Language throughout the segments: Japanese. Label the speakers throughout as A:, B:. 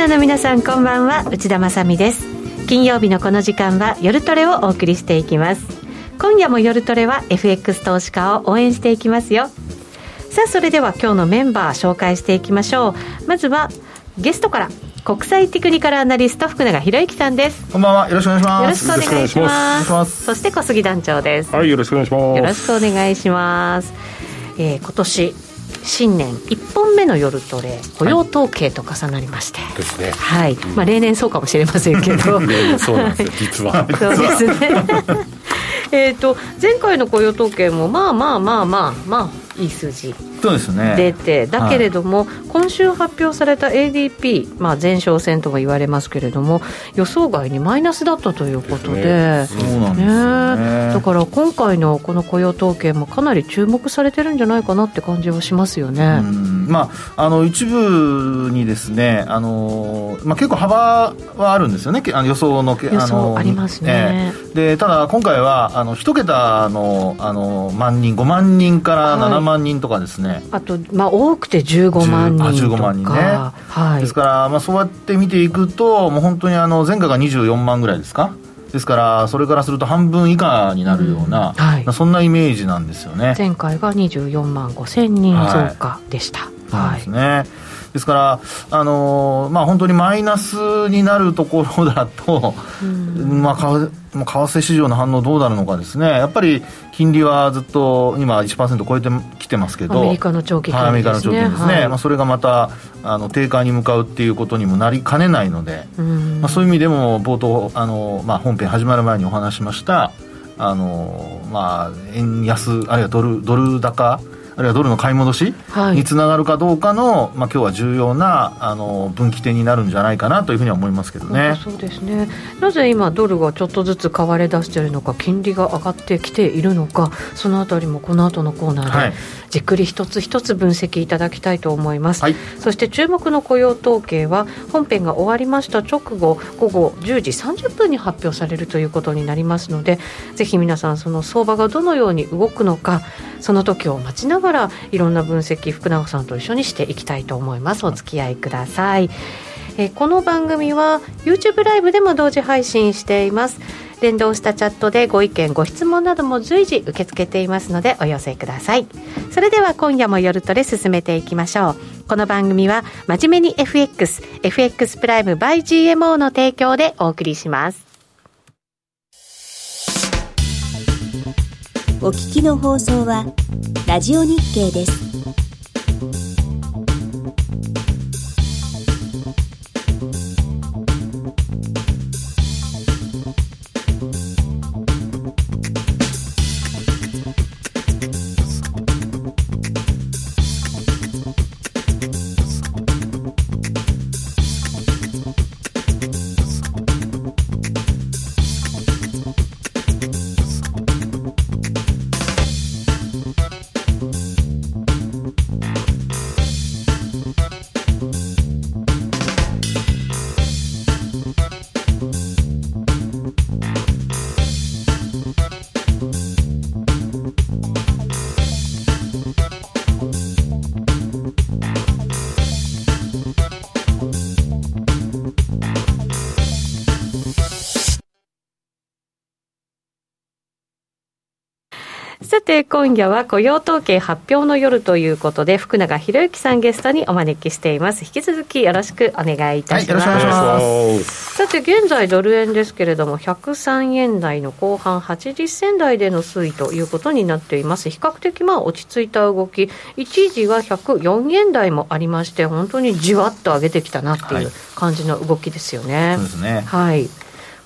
A: ナーの皆さんこんばんは。内田まさです。金曜日のこの時間は夜トレをお送りしていきます。今夜も夜トレは FX 投資家を応援していきますよ。さあそれでは今日のメンバー紹介していきましょう。まずはゲストから国際テクニカルアナリスト福永博之さんです。
B: こんばんは。よろしくお願いしま
A: す。よろしくお願いします。そして小杉団長です。
C: はいよろしくお願いします。
A: よろしくお願いします、えー、今年新年1本目の夜トレ雇用統計と重なりまして、はい、
C: ですね。
A: はい、まあ例年そうかもしれませんけど。そう
C: なんですよ。実は。
A: そうですね。えっと前回の雇用統計もまあまあまあまあまあいい数字
B: そうですね。
A: 出てだけれども、はい、今週発表された ADP、まあ、前哨戦とも言われますけれども予想外にマイナスだったということで、ね、
B: そうなんですね、
A: ね、だから今回のこの雇用統計もかなり注目されてるんじゃないかなって感じはしますよね。
B: まあ、あの一部にですねあの、まあ、結構幅はあるんですよね。あの予想の
A: 予想ありますね、
B: えー、でただ今回はあの一桁のあの万人5万人から7万人とかですね、
A: あと、まあ、多くて15万人とか。
B: 15万人ね、はい、ですから、まあ、そうやって見ていくともう本当にあの前回が24万ぐらいですか？ですからそれからすると半分以下になるような、うん。はい、そんなイメージなんですよね。
A: 前回が24万5千人増加でした、
B: はい、そうですね、ですから、あのー、まあ、本当にマイナスになるところだと、うん、まあ、為替市場の反応どうなるのかですね、やっぱり金利はずっと今、1%超えてきてますけど、
A: アメリカの長期金利、
B: ね、アメリカの長期金利ですね、はい、まあ、それがまたあの低下に向かうっていうことにもなりかねないので、うん、まあ、そういう意味でも、冒頭、あのまあ、本編始まる前にお話しました、あのまあ、円安、あるいはドルドル高。あるいはドルの買い戻しにつながるかどうかの、はい、まあ今日は重要なあの分岐点になるんじゃないかなというふうには思いますけどね。
A: そうですね。なぜ今ドルがちょっとずつ買われ出しているのか、金利が上がってきているのか、そのあたりもこの後のコーナーでじっくり一つ一つ分析いただきたいと思います。はい、そして注目の雇用統計は本編が終わりました直後午後10時30分に発表されるということになりますので、ぜひ皆さんその相場がどのように動くのか、その時を待ちながらからいろんな分析福永さんと一緒にしていきたいと思います。お付き合いください、え、この番組は YouTube ライブでも同時配信しています。連動したチャットでご意見ご質問なども随時受け付けていますのでお寄せください。それでは今夜も夜トレ進めていきましょう。この番組は真面目に FXFX プライム by GMO の提供でお送りします。
D: お聞きの放送はラジオ日経です。
A: て今夜は雇用統計発表の夜ということで福永博之さんゲストにお招きしています。引き続きよろしくお願いいたします、はい、さて現在ドル円ですけれども103円台の後半80銭台での推移ということになっています。比較的まあ落ち着いた動き。一時は104円台もありまして本当にじわっと上げてきたなっていう感じの動きですよね、
B: はい、そうですね。
A: はい。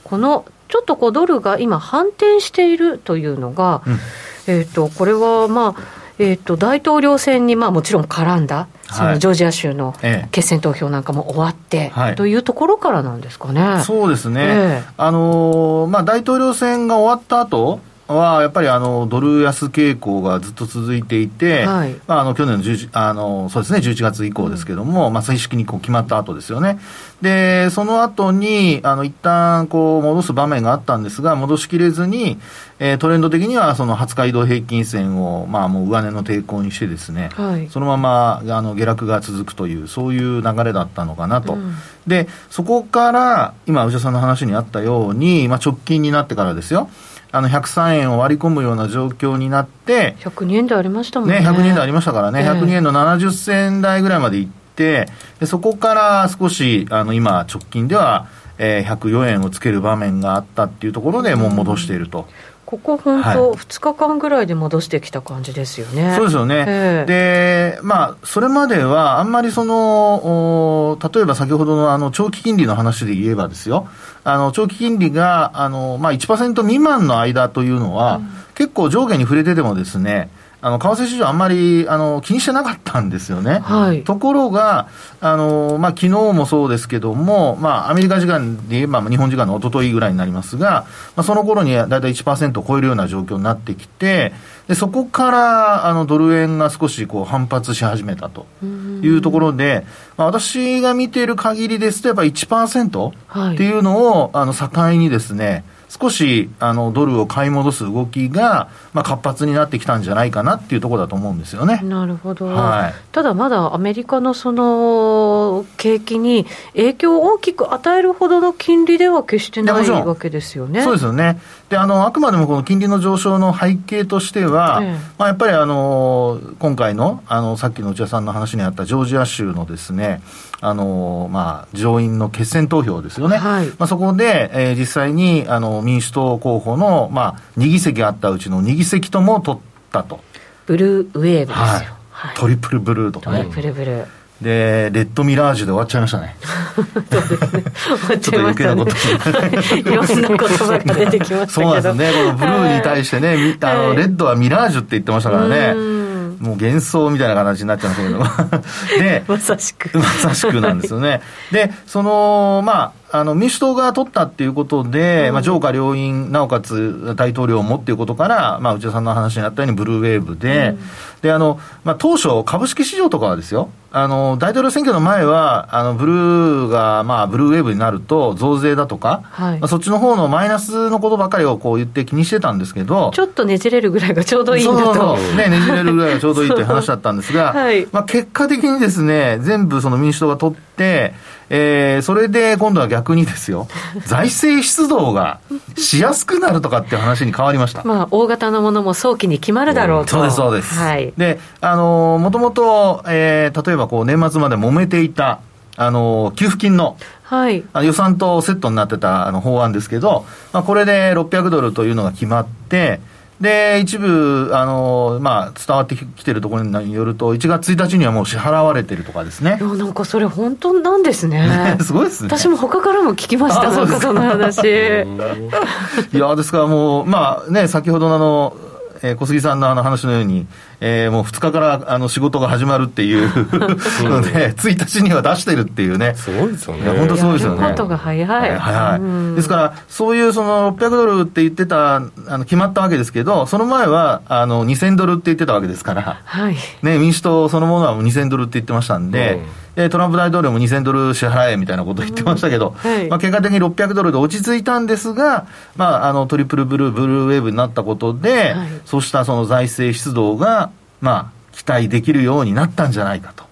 A: このちょっとこうドルが今反転しているというのが、うんえーと、これは、まあえーと、大統領選に、まあ、もちろん絡んだ、そのジョージア州の決選投票なんかも終わって、はい、というところからなんですかね。
B: そうですね、えー、あのー、まあ、大統領選が終わった後はやっぱりあのドル安傾向がずっと続いていて、はい、まあ、あの去年の11あのそうです、ね、11月以降ですけども、うん、まあ、正式にこう決まった後ですよね、でその後にあの一旦こう戻す場面があったんですが、戻しきれずに、えー、トレンド的にはその20日移動平均線を、まあ、もう上値の抵抗にしてですね、はい、そのままあの下落が続くという、そういう流れだったのかなと。うん、でそこから今、内田さんの話にあったように、まあ、直近になってからですよ。あの103円を割り込むような状況になって、
A: 102円台ありましたもんね。
B: ね、102円台ありましたからね、えー、102円の70銭台ぐらいまで行って、でそこから少し、あの今、直近では、えー、104円をつける場面があったっていうところでもう戻していると。
A: ここ本当、2日間ぐらいで戻してきた感じですよね。
B: そうですよね。えー、で、まあ、それまでは、あんまりその、例えば先ほどのあの長期金利の話で言えばですよ、あの長期金利があの、まあ、1%未満の間というのは、うん、結構上下に触れててもですね、あの為替市場、あんまりあの気にしてなかったんですよね。はい、ところが、あのまあ昨日もそうですけども、まあ、アメリカ時間で言えば、日本時間の一昨日ぐらいになりますが、まあ、その頃にだいたい1%を超えるような状況になってきて、でそこからあのドル円が少しこう反発し始めたというところで、まあ、私が見ている限りですと、やっぱり1%っていうのを、あの境にですね、少しあのドルを買い戻す動きが、まあ、活発になってきたんじゃないかなっていうところだと思うんですよね。
A: なるほど、はい、ただまだアメリカのその景気に影響を大きく与えるほどの金利では決してないわけですよね。
B: そうですよね。であのあくまでもこの金利の上昇の背景としては、ええ、まあ、やっぱりあの今回のあのさっきの内田さんの話にあったジョージア州のですねあのまあ、上院の決選投票ですよね、はい、まあ、そこで、えー、実際にあの民主党候補の、まあ、2議席あったうちの2議席とも取ったと。
A: ブルーウェーブですよ、はい
B: はい、トリプルブルーとかね。
A: トリプルブルー
B: で、レッドミラージュで終わっちゃいましたね。
A: そうですね。終わっちゃいましたね。いろんな言葉が出てきました
B: そうなんですね。このブルーに対してね、あの、レッドはミラージュって言ってましたからね。もう幻想みたいな形になっちゃうんですけど。も
A: でまさしく。
B: まさしくなんですよね。でそのまああの民主党が取ったっていうことで、うん、まあ、上下両院、なおかつ大統領もっていうことから、まあ、内田さんの話にあったように、ブルーウェーブで、うん、であのまあ、当初、株式市場とかはですよ、あの大統領選挙の前は、あのブルーが、まあ、ブルーウェーブになると、増税だとか、はい、まあ、そっちの方のマイナスのことばかりをこう言って気にしてたんですけど、
A: ちょっとねじれるぐらいがちょうどいいんだと。そう
B: そう ね、ねじれるぐらいがちょうどいいっていう話だったんですが、はい、まあ、結果的にですね、全部その民主党が取って、えー、それで今度は逆にですよ、財政出動がしやすくなるとかっていう話に変わりました。
A: まあ、大型のものも早期に決まるだろうと。
B: そうです、そうです。はい。で、あの、もともと、えー、例えばこう、年末まで揉めていた、あの、給付金の、はい、予算とセットになってたあの法案ですけど、まあ、これで600ドルというのが決まって、で、一部、あの、まあ、伝わってきてるところによると、1月1日にはもう支払われてるとかですね。
A: いや、なんかそれ本当なんですね。
B: すごいですね。
A: 私も他からも聞きました、なんかその話。
B: いや、ですからもう、まあね、先ほどのあの、えー、小杉さんのあの話のように、えー、もう2日からあの仕事が始まるっていうので、1日には出してるっていうね。
C: すごいですよね。
B: 本当そうですよね。
A: ことが早い。早
B: い。ですから、そういうその600ドルって言ってた、あの決まったわけですけど、その前はあの2000ドルって言ってたわけですから、はい、ね、民主党そのものは2000ドルって言ってましたんで、うんえトランプ大統領も2000ドル支払えみたいなことを言ってましたけど、うんはい、まあ、結果的に600ドルで落ち着いたんですが、まあ、あのトリプルブルー、ブルーウェーブになったことで、はい、そうしたその財政出動が、まあ、期待できるようになったんじゃないかと。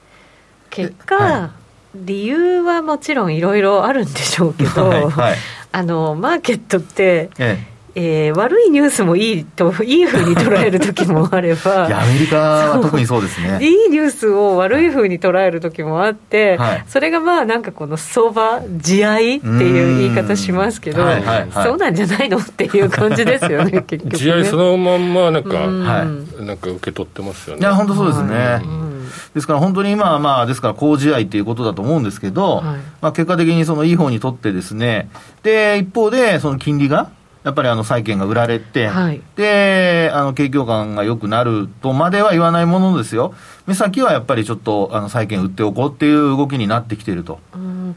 A: 結果、はい、理由はもちろんいろいろあるんでしょうけど、はい、あのマーケットって、えええー、悪いニュースもいいと いいふうに捉える時もあれば。
B: いやアメリカは特にそうですね。
A: いいニュースを悪いふうに捉える時もあって、はい、それがまあなんかこの相場地合いっていう言い方しますけど、はいはいはい、そうなんじゃないのっていう感じですよね 結局ね。
C: 地合いそのまんまなんか、はい、なんか受け取ってますよね。
B: いや本当そうですね、ですから本当に今はまあですから好試合っていうことだと思うんですけど、はい、まあ結果的にそのいい方にとってですねで一方でその金利がやっぱりあの債券が売られて、はい、であの景況感が良くなるとまでは言わないものですよ、目先はやっぱりちょっとあの債券売っておこうっていう動きになってきていると。
A: うん。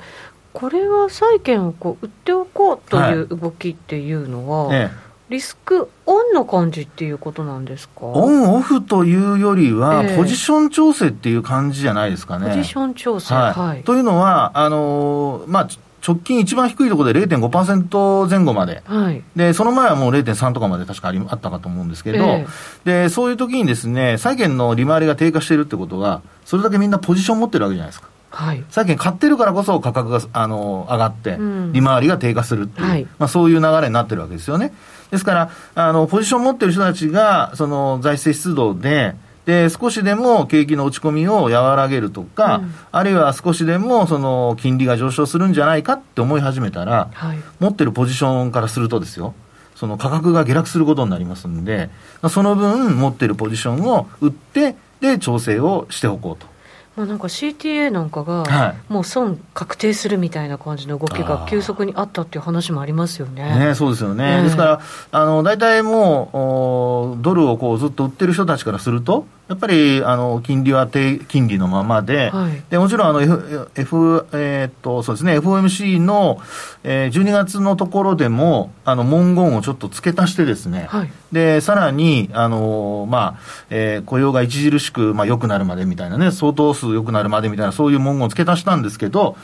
A: これは債券をこう売っておこうという動きっていうのは、はいええ。リスクオンの感じっていうことなんですか？
B: オンオフというよりは、ポジション調整っていう感じじゃないですかね。
A: ポジション調整、はい、はい、
B: というのは、あのー、まあ、直近一番低いところで0.5%前後まで、はい、でその前はもう0.3とかまで確かありあったかと思うんですけど、えー、でそういう時にですね債券の利回りが低下しているってことは、それだけみんなポジション持ってるわけじゃないですか。はい、債券買ってるからこそ価格があの上がって、利回りが低下するっていう、はい、まあ、そういう流れになってるわけですよね。ですから、あのポジション持ってる人たちが、その財政出動で、で少しでも景気の落ち込みを和らげるとか、うん、あるいは少しでもその金利が上昇するんじゃないかって思い始めたら、はい、持ってるポジションからするとですよ、その価格が下落することになりますんで、その分、持ってるポジションを売って、で、調整をしておこうと。
A: まあ、なんか CTA なんかが、もう損確定するみたいな感じの動きが急速にあったっていう話もありますよね。
B: ねそうですよね。ですから、あの、大体もう、ドルをこうずっと売ってる人たちからすると、やっぱりあの金利は低金利のままで、はい、でもちろんあの F、F えー、っとそうですね、FOMC の、えー、12月のところでも、あの文言をちょっと付け足してですね、はい、でさらにあの、まあえー、雇用が著しく、まあ、良くなるまでみたいなね、相当数良くなるまでみたいな、そういう文言を付け足したんですけど、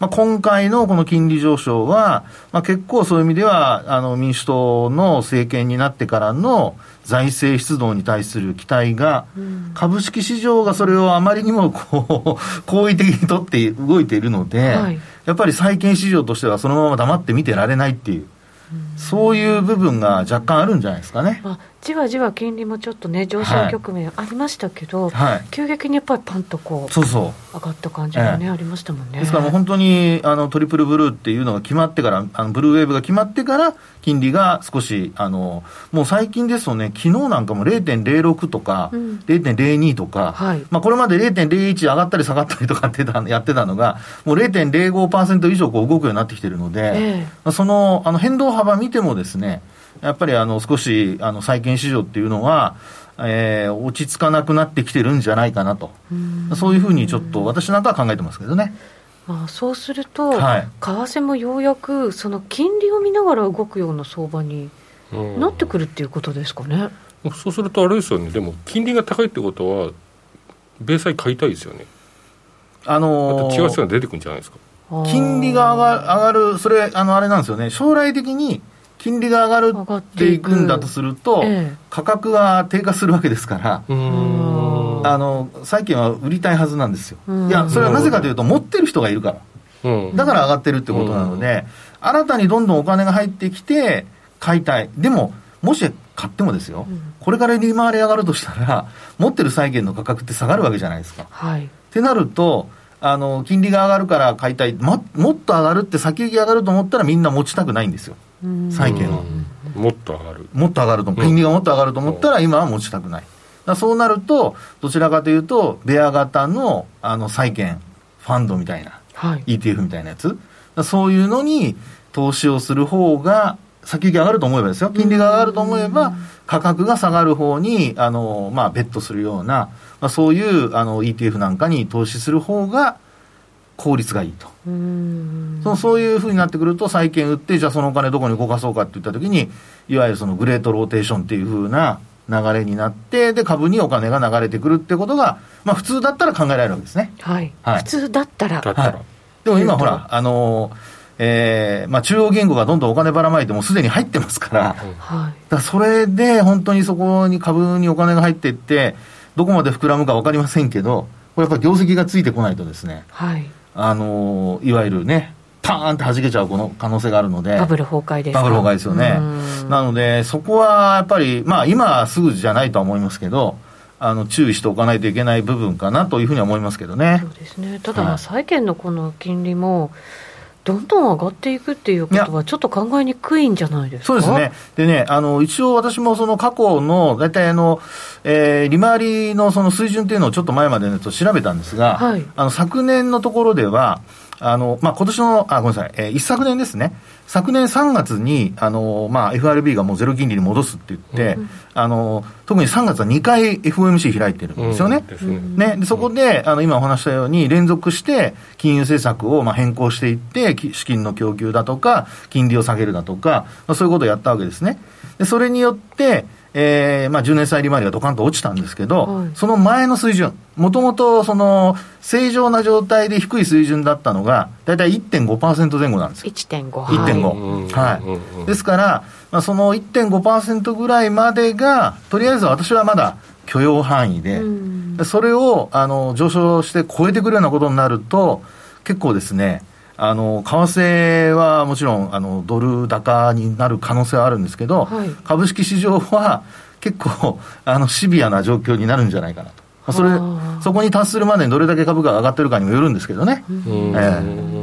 B: まあ、今回のこの金利上昇は、まあ、結構そういう意味では、あの民主党の政権になってからの財政出動に対する期待が、うん、株式市場がそれをあまりにもこう 好意的にとって動いているので、はい、やっぱり債券市場としてはそのまま黙って見てられないっていう。そういう部分が若干あるんじゃないですかね。
A: まあ、じわじわ金利もちょっとね、上昇局面ありましたけど、はい、急激にやっぱりパンとこう、そうそう。上がった感じがね、ええ、ありましたもんね。
B: ですからもう本当にあのトリプルブルーっていうのが決まってから、あのブルーウェーブが決まってから、金利が少し、あのもう最近ですとね、昨日なんかも0.06とか、うん、0.02とか、はい、まあ、これまで0.01上がったり下がったりとかってたやってたのが、もう0.05%以上こう動くようになってきてるので、ええ、そのあの変動幅見てもですね、やっぱりあの少しあの債券市場っていうのは、えー、落ち着かなくなってきてるんじゃないかなと、そういうふうにちょっと私なんかは考えてますけどね。
A: まあ、そうすると、はい、為替もようやくその金利を見ながら動くような相場になってくるっていうことですかね。
C: そうするとあれですよね、でも金利が高いってことは、米債買いたいですよね。
B: あの
C: ー、違う人が出てくるんじゃないですか。
B: 金利が上が上がる、それ、あのあれなんですよね、将来的に金利が上がるっていくんだとすると、ええ、価格が低下するわけですから、あの債券は売りたいはずなんですよ。いや、それはなぜかというと、持ってる人がいるから、だから上がってるってことなので、新たにどんどんお金が入ってきて、買いたい。でも、もし買ってもですよ、これから利回り上がるとしたら、持ってる債券の価格って下がるわけじゃないですか。はい、ってなると、あの金利が上がるから買いたい、ももっと上がるって先行き上がると思ったらみんな持ちたくないんですよ。債券は。
C: もっと上がる。
B: もっと上がると、金利がもっと上がると思ったら、今は持ちたくない。だそうなると、どちらかというと、ベア型のあの債券、ファンドみたいな、はい、ETF みたいなやつ、そういうのに投資をする方が、先行き上がると思えばですよ、金利が上がると思えば、価格が下がる方に、あの、まあ、ベットするような、まあ、そういうあの ETF なんかに投資する方が、効率がいいと。そのそういうふうになってくると、債券売って、じゃあそのお金どこに動かそうかっていったときに、いわゆるそのグレートローテーションっていうふうな流れになって、で、株にお金が流れてくるってことが、まあ普通だったら考えられるわけですね。
A: はい。はい、普通だったら。はい、
B: でも今ほら、あのー、えーまあ、中央銀行がどんどんお金ばらまいてもすでに入ってますから、はい、だそれで本当にそこに株にお金が入っていって、どこまで膨らむか分かりませんけど、これやっぱり業績がついてこないとですね、はい、あのいわゆるね、パーンって弾けちゃうこの可能性があるので、
A: バブル崩壊です
B: バブル崩壊ですよね。なので、そこはやっぱり、まあ、今すぐじゃないとは思いますけど、あの注意しておかないといけない部分かなというふうには思いますけどね。
A: そうですね。ただ、債券のこの金利も、どんどん上がっていくっていうことは、ちょっと考えにくいんじゃないですか？
B: そうですね、でねあの一応、私もその過去の大体あの、えー、利回りのその水準っていうのをちょっと前まで、ね、と調べたんですが、はい、あの昨年のところでは、あの、まあ、今年の、あ、ごめんなさい、えー、一昨年ですね。昨年3月に、あの、まあ、FRB がもうゼロ金利に戻すって言って、うん、あの、特に3月は2回 FOMC 開いてるんですよね。うん、ね、ね、で、そこで、あの、今お話したように、連続して金融政策を、まあ、変更していって、資金の供給だとか、金利を下げるだとか、まあ、そういうことをやったわけですね。で、それによって、えーまあ、10年債利回りがドカンと落ちたんですけど、はい、その前の水準、もともとその正常な状態で低い水準だったのが、大体1.5%前後なんですよ。
A: 1.5。
B: 1.5。はい。ですから、まあ、その1.5%ぐらいまでが、とりあえず私はまだ許容範囲で、それをあの上昇して超えてくるようなことになると、結構ですね、あの為替はもちろんあのドル高になる可能性はあるんですけど、はい、株式市場は結構あのシビアな状況になるんじゃないかなと。それそこに達するまでにどれだけ株価が上がってるかにもよるんですけどね。えー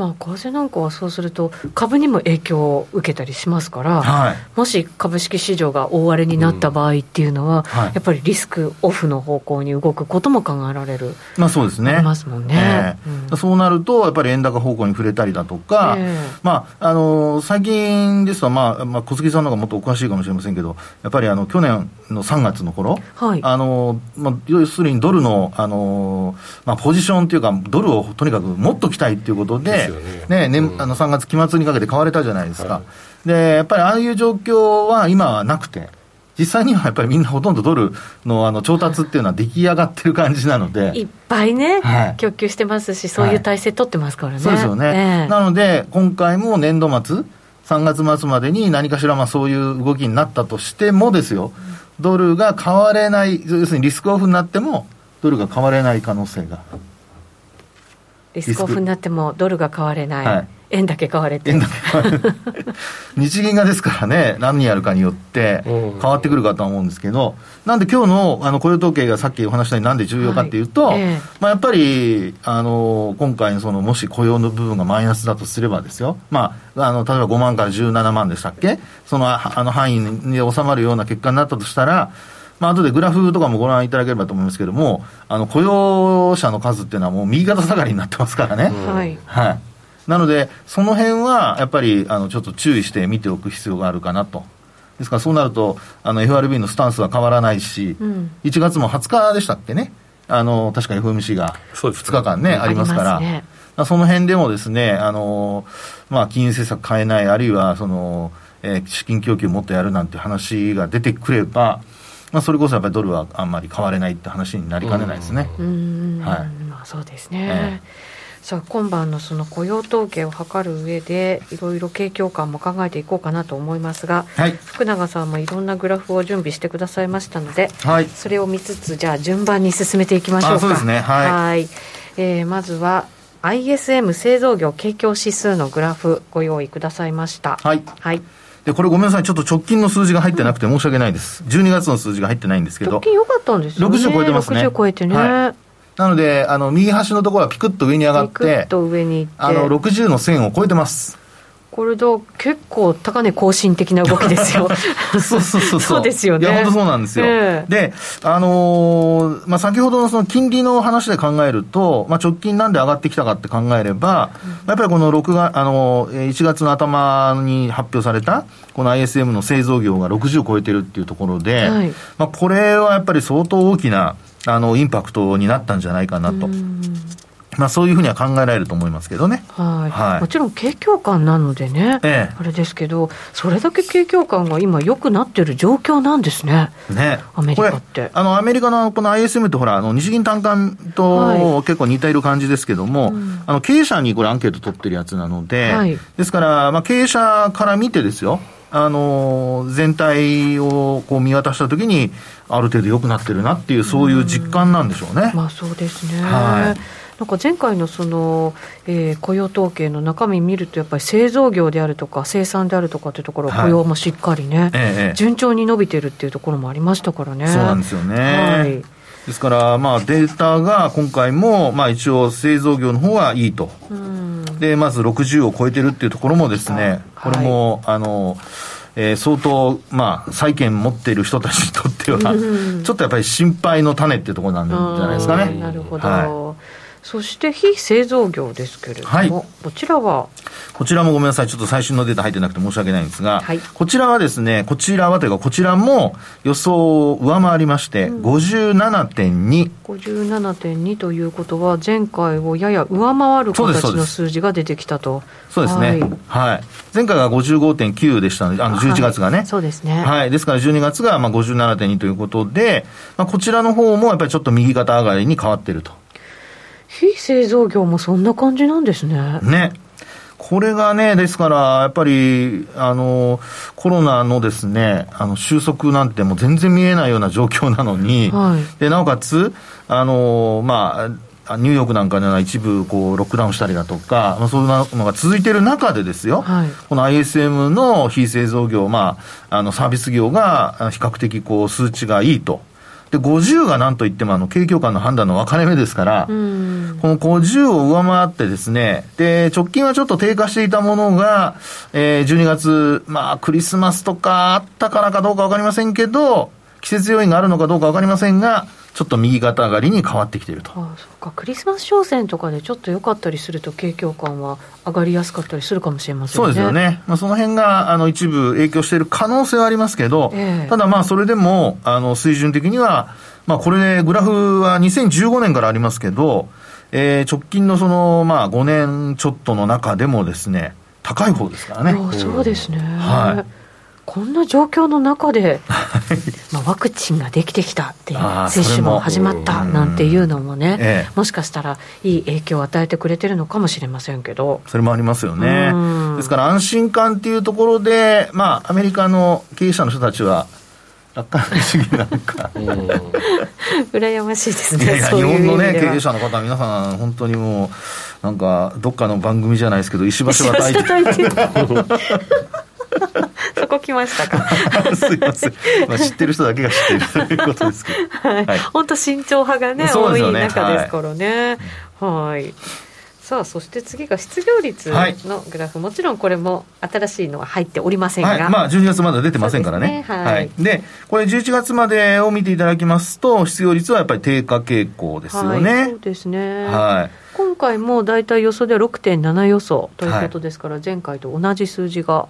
A: まあ、為替なんかはそうすると、株にも影響を受けたりしますから、はい、もし株式市場が大荒れになった場合っていうのは、うん。はい、やっぱりリスクオフの方向に動くことも考えられる、
B: まあ、そうですね。
A: ますもんね、
B: えーうん、そうなると、やっぱり円高方向に触れたりだとか、えー、まあ、あの最近ですと、まあまあ、小杉さんの方がもっとお詳しいかもしれませんけど、やっぱりあの去年の3月の頃、はい、あのまあ、要するにドルのあの、まあ、ポジションというか、ドルをとにかくもっときたいということで、ねね、あの3月期末にかけて買われたじゃないですか、はい、でやっぱりああいう状況は今はなくて。実際にはやっぱりみんなほとんどドルのあの調達っていうのは出来上がってる感じなので。
A: いっぱいね、はい、供給してますし、そういう体制取ってますからね。はい、
B: そうですよね。えー、なので、今回も年度末、3月末までに何かしらまあそういう動きになったとしてもですよ、ドルが買われない、要するにリスクオフになっても、ドルが買われない可能性が
A: リスクオフになってもドルが買われない、はい、円だけ買われて。
B: 日銀がですからね 何やるかによって変わってくるかと思うんですけど、なんで今日のあの雇用統計がさっきお話したようになんで重要かっていうと、はいえ。ー、まあ、やっぱりあの今回のそのもし雇用の部分がマイナスだとすればですよ、まあ、あの例えば5万から17万でしたっけ？そのあの範囲に収まるような結果になったとしたらまあ後でグラフとかもご覧いただければと思いますけれども、あの雇用者の数っていうのはもう右肩下がりになってますからね。
A: はい。
B: はい。なので、その辺はやっぱりあのちょっと注意して見ておく必要があるかなと。ですからそうなると、あの FRB のスタンスは変わらないし、うん、1月も20日でしたっけね、あの確か FMC が2日間ね、ありますから。ね、その辺でもですね、あのまあ、金融政策変えない、あるいはその、えー、資金供給もっとやるなんて話が出てくれば、まあ、それこそやっぱりドルはあんまり変われないって話になりかねないですね。
A: はい。まあ、そうですね、えーさあ今晩のその雇用統計を測る上でいろいろ景況感も考えていこうかなと思いますが、はい、福永さんもいろんなグラフを準備してくださいましたので、はい、それを見つつじゃあ順番に進めていきましょうか。
B: そうですね。はい、はい。
A: えー、まずは ISM 製造業景況指数のグラフご用意くださいました。
B: はい、はいで、これごめんなさい、ちょっと直近の数字が入ってなくて申し訳ないです。12月の数字が入ってないんですけど。
A: 直近良かったんですよね。60
B: 超えてますね。
A: 60超えてね。はい
B: なので、あの、右端のところはピクッと上に上がって、ピクッ
A: と上に行って、
B: あの、60の線を超えてます。
A: これと結構高値更新的な動きですよ。
B: そうそうそう
A: そうですよね。
B: いや、本当そうなんですよ。えー、で、あのー、まあ、先ほどのその金利の話で考えると、まあ、直近なんで上がってきたかって考えれば、うん、やっぱりこの6月、あのー、1月の頭に発表された、この ISM の製造業が60を超えてるっていうところで、はい、まあ、これはやっぱり相当大きな、あの、インパクトになったんじゃないかなと。まあ、そういうふうには考えられると思いますけどね、
A: はい、はい、もちろん景況感なのでね、ええ、あれですけど、それだけ景況感が今、良くなってる状況なんですね、
B: ね。
A: アメリカって。
B: あのアメリカのこの ISM ってほら、あの日銀短観と結構似ている感じですけども、はいうん、あの経営者にこれ、アンケート取ってるやつなので、はい、ですから、まあ、経営者から見てですよ、あの全体をこう見渡したときに、ある程度良くなってるなっていう、そういう実感なんでしょうね。
A: うまあ、そうですね、はいなんか前回のその、えー、雇用統計の中身見ると、やっぱり製造業であるとか、生産であるとかというところ、雇用もしっかりね、ええ、順調に伸びてるっていうところもありましたからね。
B: そうなんですよね。はい。ですから、まあ、データが今回も、まあ、一応、製造業の方はいいと、うん、でまず60を超えてるっていうところもですね、これも、はい、あのえー、相当、まあ、債券持っている人たちにとっては、ちょっとやっぱり心配の種っていうところなんじゃないですかね。
A: なるほど、はいそして非製造業ですけれども、はい、こちらは？
B: こちらもごめんなさい、ちょっと最新のデータ入ってなくて申し訳ないんですが、はい、こちらはですね、こちらはというか、こちらも予想を上回りまして、うん、57.2。
A: 57.2ということは、前回をやや上回る形の数字が出てきたと。
B: そうですね。はい。前回が55.9でしたので、あの11月がね、はい、
A: そうですね。
B: はい。ですから12月がまあ57.2ということで、まあ、こちらの方もやっぱりちょっと右肩上がりに変わってると。
A: 非製造業もそんな感じなんですね。
B: ね。これがね、ですから、やっぱり、あの、コロナのですね、あの、収束なんてもう全然見えないような状況なのに、はい、で、なおかつ、あの、まあ、ニューヨークなんかでは一部こうロックダウンしたりだとか、まあ、そういうのが続いている中でですよ、はい、この ISM の非製造業、まあ、あのサービス業が比較的こう数値がいいと。で、50がなんといっても、あの、景況感の判断の分かれ目ですから、この50を上回ってですね、で、直近はちょっと低下していたものが、えー、12月、まあ、クリスマスとかあったからかどうか分かりませんけど、季節要因があるのかどうか分かりませんが、ちょっと右肩上がりに変わってきていると。
A: ああそうかクリスマス商戦とかでちょっと良かったりすると、景況感は上がりやすかったりするかもしれませんね。
B: そうですよね。まあ、その辺があの一部影響している可能性はありますけど、えー、ただまあそれでもあの水準的には、まあ、これ、グラフは2015年からありますけど、えー、直近のその、まあ、5年ちょっとの中でもですね、高い方ですからね。
A: そうですね。はい。こんな状況の中で、まあ、ワクチンができてきたっていう、接種も始まったなんていうのもね、ええ、もしかしたらいい影響を与えてくれてるのかもしれませんけど。
B: それもありますよね。ですから安心感っていうところで、まあ、アメリカの経営者の人たちは、楽観主義なんか。
A: 羨ましいですね
B: いやいや日本のね経営者の方皆さん本当にもうなんかどっかの番組じゃないですけど石橋は
A: 大抵 そこ来ましたか。
B: すいません、まあ、知ってる人だけが知ってるということですけど、はい。
A: はい、本当慎重派がね、ね、多い中ですからね。はい。さあそして次が失業率のグラフ、はい、もちろんこれも新しいのは入っておりませんが、はい、
B: まあ、12月まだ出てませんからね、ね。はい、はい、でこれ、11月までを見ていただきますと、失業率はやっぱり低下傾向ですよね。
A: そうですね、はい、今回も大体予想では6.7予想ということですから、前回と同じ数字が。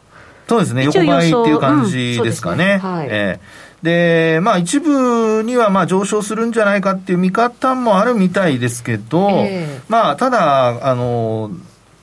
B: そうですね、横ばいっていう感じですかね。うん、ね。はい。えーで、まあ一部にはまあ上昇するんじゃないかっていう見方もあるみたいですけど、えー、まあただ、あの、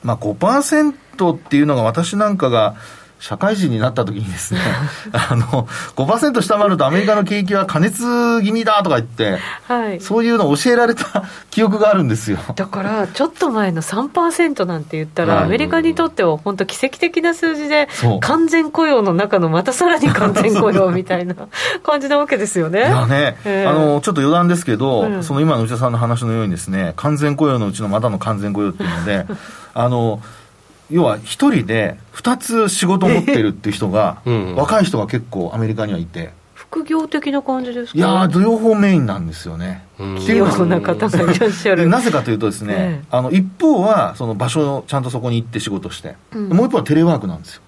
B: まあ5%っていうのが私なんかが、社会人になった時にですね、あの、5%下回るとアメリカの景気は過熱気味だとか言って、はい、そういうのを教えられた記憶があるんですよ。
A: だから、ちょっと前の3%なんて言ったら、はい、アメリカにとっては本当奇跡的な数字で、完全雇用の中のまたさらに完全雇用みたいな 感じなわけですよね。い
B: やね、えー、あの、ちょっと余談ですけど、うん、その今の内田さんの話のようにですね、完全雇用のうちのまたの完全雇用っていうので、あの、要は一人で二つ仕事を持ってるっていう人が、若い人が結構アメリカにはいて。
A: 副業的な感じですか？
B: いや両方メインなんですよね。
A: 器用な方がいらっしゃる。
B: なぜかというとですね、ええ、あの一方はその場所をちゃんとそこに行って仕事して、うん、もう一方はテレワークなんですよ。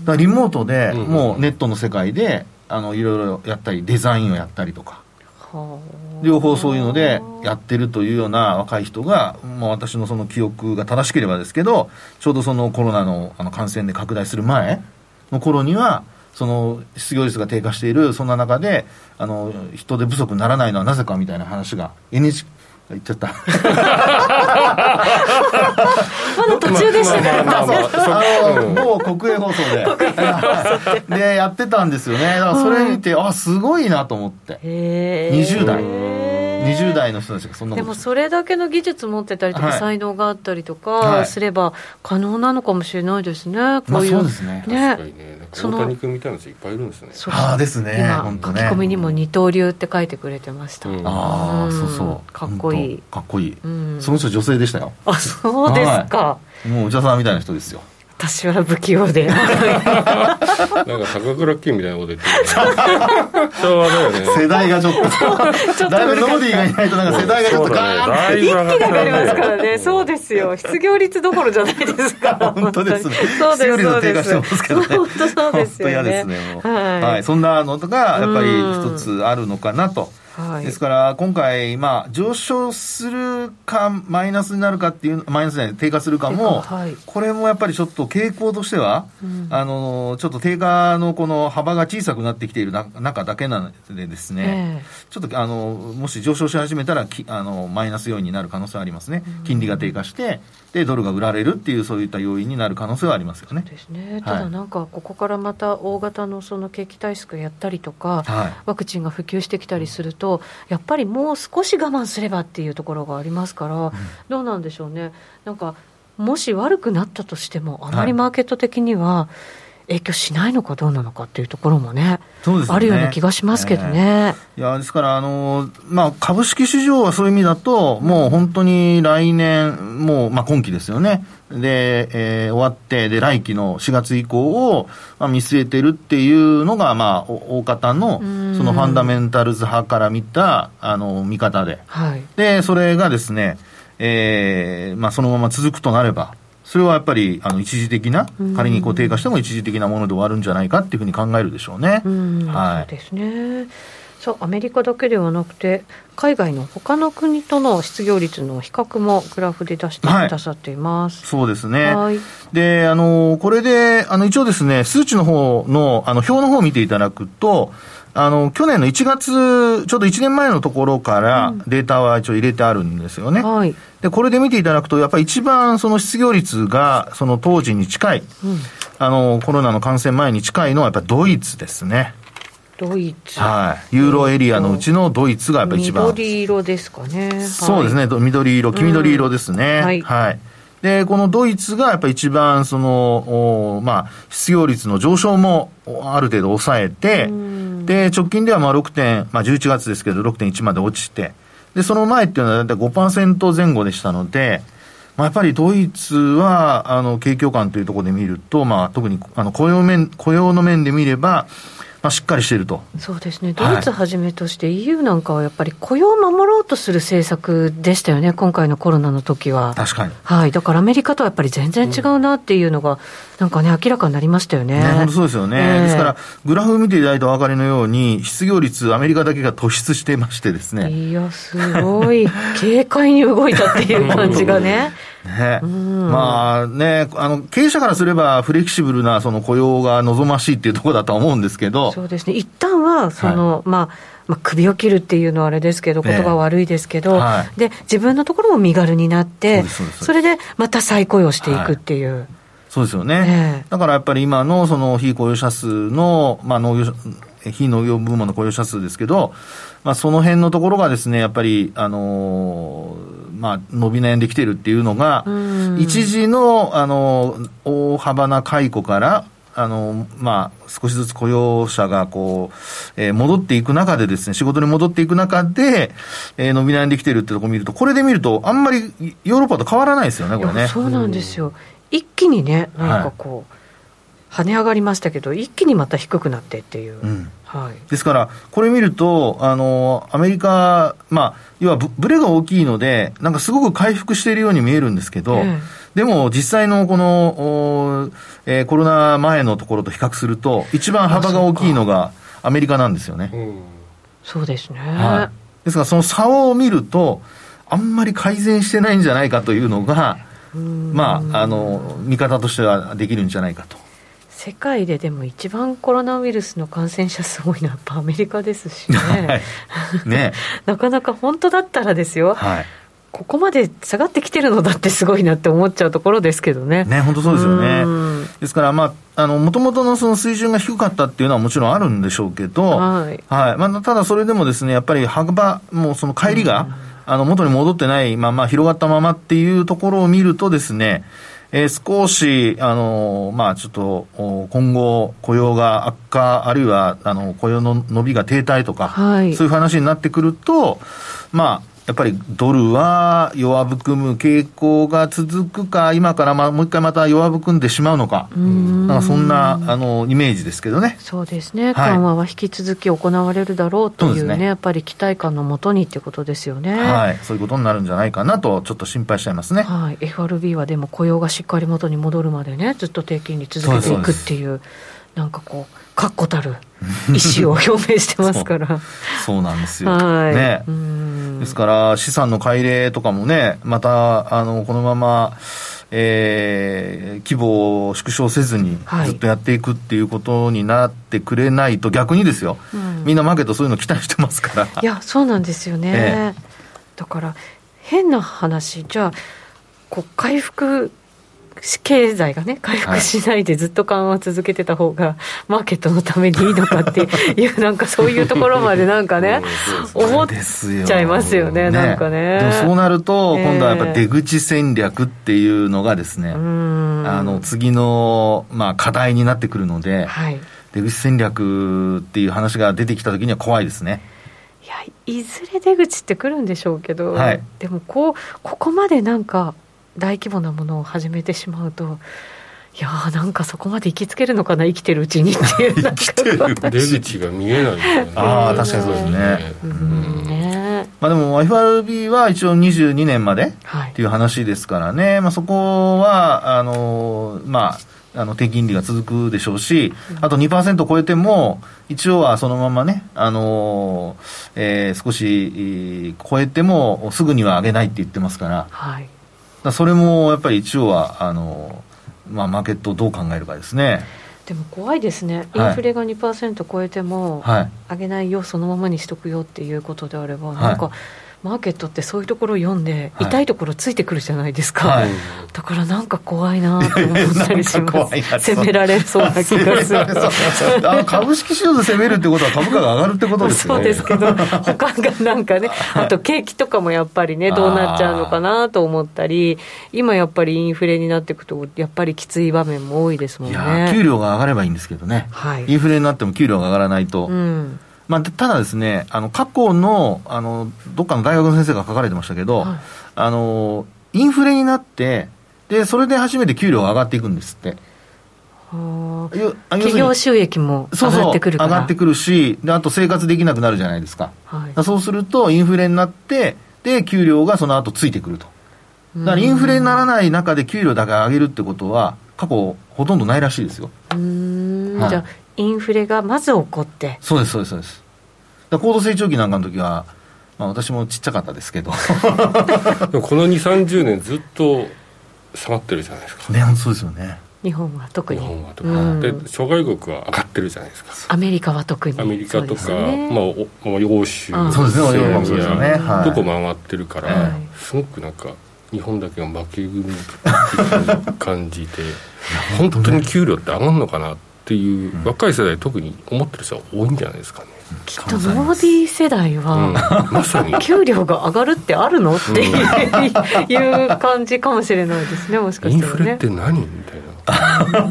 B: だからリモートで、もうネットの世界で、あのいろいろやったり、デザインをやったりとか。両方そういうのでやってるというような若い人が、まあ私のその記憶が正しければですけど、ちょうどそのコロナのあの感染で拡大する前の頃には、その失業率が低下している、そんな中で、あの人手不足にならないのはなぜかみたいな話が、NHK 言っちゃった。
A: まだ途中でしたね。
B: もう国営放送で。で、やってたんですよね。だからそれ見て、あ、すごいなと思って。20代。20代の人たちがそんな
A: でもそれだけの技術持ってたりとか、才能があったりとかすれば可能なのかもしれないですね、
B: こういう、まあ、そうですね。
C: ねその大谷君みたいな人いっぱいいるんですね。
B: ああですね。
A: 今、書き込みにも二刀流って書いてくれてました、
B: ああそうそう。
A: かっこいい。
B: かっこいい、その人女性でしたよ。
A: あそうですか、
B: もう内田さんみたいな人ですよ
A: 私は不器用で。なん
C: か高倉健みたいなこと言ってる昭和だよね。
B: 世代がちょっと。だいぶノーディーがいないとなんか世代がちょっとガー
A: ン一気に上がりますからね。そうですよ。失業率どころじゃないですか。
B: 本当ですね。そうです。そうです。本当
A: そうですよね。
B: 嫌ですねはい、そんなのがやっぱり一つあるのかなとはい、ですから今回、まあ、上昇するかマイナスになるかっていうマイナスで低下するかも、はい、これもやっぱりちょっと傾向としては、うん、あのちょっと低下のこの幅が小さくなってきている中だけなのでですね、えー、ちょっとあのもし上昇し始めたらきあのマイナス要因になる可能性はありますね、金利が低下してでドルが売られるっていうそういった要因になる可能性はありますよね。
A: ですね。ただなんかここからまた大型のその景気対策やったりとか、はい、ワクチンが普及してきたりするとやっぱりもう少し我慢すればっていうところがありますから、うん、どうなんでしょうね。なんかもし悪くなったとしてもあまりマーケット的には、はい影響しないのかどうなのかっていうところもね、ねあるような気がしますけどね。
B: えー、いやですからあの、まあ、株式市場はそういう意味だと、もう本当に来年、もう、まあ、今期ですよね。で、えー、終わって、で、来期の4月以降を、まあ、見据えてるっていうのが、まあ、大方の、そのファンダメンタルズ派から見た、あの、見方で。はい、で、それがですね、えー、まあ、そのまま続くとなれば、それはやっぱりあの一時的な、仮にこう低下しても一時的なもので終わるんじゃないかっていうふうに考えるでしょうね。う
A: はい、そうですね。そうアメリカだけではなくて海外の他の国との失業率の比較もグラフで出してくださっています、
B: はい、そうですね、はい、であのこれであの一応ですね数値の方のあの表の方を見ていただくとあの、去年の1月、ちょうど1年前のところからデータは一応入れてあるんですよね。うん、はい。で、これで見ていただくと、やっぱり一番その失業率が、その当時に近い、うん、あの、コロナの感染前に近いのはやっぱりドイツですね。
A: ドイツ。
B: はい。ユーロエリアのうちのドイツがやっぱり一番。
A: 緑色ですかね。
B: そうですね。緑色、黄緑色ですね。うん、はい。はいで、このドイツがやっぱり一番その、まあ、失業率の上昇もある程度抑えて、で、直近ではまあ6点、まあ11月ですけど6.1まで落ちて、で、その前っていうのは大体5%前後でしたので、まあ、やっぱりドイツは、あの、景況感というところで見ると、まあ、特に、あの、雇用面、雇用の面で見れば、まあ、しっかりしていると。
A: そうですね、ドイツはじめとして EU なんかはやっぱり雇用を守ろうとする政策でしたよね、今回のコロナの時は。
B: 確かに、
A: はい、だからアメリカとはやっぱり全然違うなっていうのが、なんかね、明らかになりましたよね。ね
B: 本当そうですよね、えー、ですから、グラフ見ていただいたお分かりのように、失業率、アメリカだけが突出していましてですね。
A: いや、すごい、軽快に動いたっていう感じがね。
B: ね、まあね、あの、経営者からすればフレキシブルなその雇用が望ましいっていうところだと思うんですけど。
A: そうですね。一旦は、その、はい、まあ、まあ、首を切るっていうのはあれですけど、言葉悪いですけど、はい、で、自分のところも身軽になって、それでまた再雇用していくっていう。はい。
B: そうですよね、えー、だからやっぱり今のその非雇用者数の、まあ、農業非農業部門の雇用者数ですけど、まあ、その辺のところがですねやっぱり、あのー、まあ、伸び悩んできてるっていうのが、一時の、あのー、大幅な解雇から、あの、まあ、少しずつ雇用者がこう、えー、戻っていく中でですね、仕事に戻っていく中で、えー、伸び悩んできてるってところを見ると、これで見ると、あんまりヨーロッパと変わらないですよね、これね。
A: そうなんですよ。一気にね、なんかこう、はい、跳ね上がりましたけど、一気にまた低くなってっていう。うん
B: はい、ですから、これ見ると、あの、アメリカ、まあ、要はブレが大きいので、なんかすごく回復しているように見えるんですけど、えー、でも実際のこの、えー、コロナ前のところと比較すると、一番幅が大きいのがアメリカなんですよね。
A: そうですね。は
B: い、ですから、その差を見ると、あんまり改善してないんじゃないかというのが、まあ、あの、見方としてはできるんじゃないかと。
A: 世界ででも一番コロナウイルスの感染者数多いのはやっぱアメリカですしねはい、ね なかなか本当だったらですよ、はい、ここまで下がってきてるのだってすごいなって思っちゃうところですけどね。
B: ね、本当そうですよね。ですから、まあ、あの、もともとのその水準が低かったっていうのはもちろんあるんでしょうけど、はい。はい。まあ、ただそれでもですね、やっぱり幅、もうその帰りが、あの、元に戻ってないまま広がったままっていうところを見るとですね、えー、少し、あの、まあ、ちょっと、今後、雇用が悪化、あるいは、あの、雇用の伸びが停滞とか、はい、そういう話になってくると、まあ、やっぱりドルは弱含む傾向が続くか、今からまあもう一回また弱含んでしまうのか、なんかそんなあのイメージですけどね。
A: そうですね、緩和は引き続き行われるだろうというね、ねやっぱり期待感のもとにっていうことですよね。
B: はい、そういうことになるんじゃないかなと、ちょっと心配しちゃいますね。
A: はい、FRB はでも雇用がしっかり元に戻るまでね、ずっと低金利続けていくっていう。なんかこう確固たる意思を表明してますから。
B: そうなんですよ、はい、ね。ですから資産の改例とかもねまたあのこのままえー、規模を縮小せずにずっとやっていくっていうことになってくれないと、逆にですよ、うん、みんなマーケットそういうの期待してますから。
A: いや、そうなんですよね。えー、だから、変な話、じゃあ、こう回復経済がね、回復しないでずっと緩和続けてた方が、マーケットのためにいいのかっていう、なんかそういうところまでなんかね、思っちゃいますよね、なんかね。
B: そうなると、今度はやっぱ出口戦略っていうのがですね、あの次の、まあ、課題になってくるので、はい、出口戦略っていう話が出てきたときには怖いですね。
A: いやいずれ出口ってくるんでしょうけど、はい、でもこうここまでなんか大規模なものを始めてしまうといやーなんかそこまで行きつけるのかな生きてるうちにっていう 生きてる
C: 出口が見えない、
B: ね、ああ確かにそうですね,、うん。ね。まあ、でも FRB は一応22年までっていう話ですからね、はい、まあ、そこはあのまああの低金利が続くでしょうし、あと2%超えても、一応はそのままね、あのえー、少し超えても、すぐには上げないって言ってますから、はい、それもやっぱり一応はあの、まあ、マーケットをどう考えるかですね。
A: でも怖いですね、インフレが2%超えても、はい、上げないよ、そのままにしとくよっていうことであれば、はい、なんかマーケットってそういうところを読んで、痛いところついてくるじゃないですか、はい、だからなんか怖いなと思ったりします、攻められそうな気がする。
B: 株式市場で攻めるってことは、株価が上がるってことです
A: よね。そうですけど、他がなんかね、あと景気とかもやっぱりね、どうなっちゃうのかなと思ったり、今やっぱりインフレになっていくと、やっぱりきつい場面も多いですもんね。
B: 給料が上がればいいんですけどね、はい、インフレになっても給料が上がらないと。うんまあ、ただですね、あの過去のあのどっかの大学の先生が書かれてましたけど、はい、あのインフレになってで、それで初めて給料が上がっていくんですって。
A: 企業収益も上がってくる
B: から。上がってくるしで、あと生活できなくなるじゃないですか、はい、そうするとインフレになって、で、給料がその後ついてくると。だからインフレにならない中で給料だけ上げるってことは、過去ほとんどないらしいですよ。
A: うん、はい、じゃあ、インフレがまず起こって。
B: そうですそうですそうです。高度成長期なんかの時は、まあ、私もちっちゃかったですけど。
C: でもこの2 3 0年ずっと下がってるじゃないですか。
B: ねそうですよね。
A: 日本は特に。日本は特
C: に、うん、で諸外国は上がってるじゃないですか。
A: アメリカは特に。
C: アメリカとか、ね、まあ、欧州
B: そうですねヨーロッパそうですよね、
C: はい、どこも上がってるから、はい、すごくなんか日本だけが負け組っていう感じで。本当に給料って上がるのかなってっていう、若い世代特に思ってる人は多いんじゃないですかね。
A: きっとノーディー世代は、うん、まさに。給料が上がるってあるのっていう,、感じかもしれないですねもしかしたら、ね、イン
C: フレって何みたい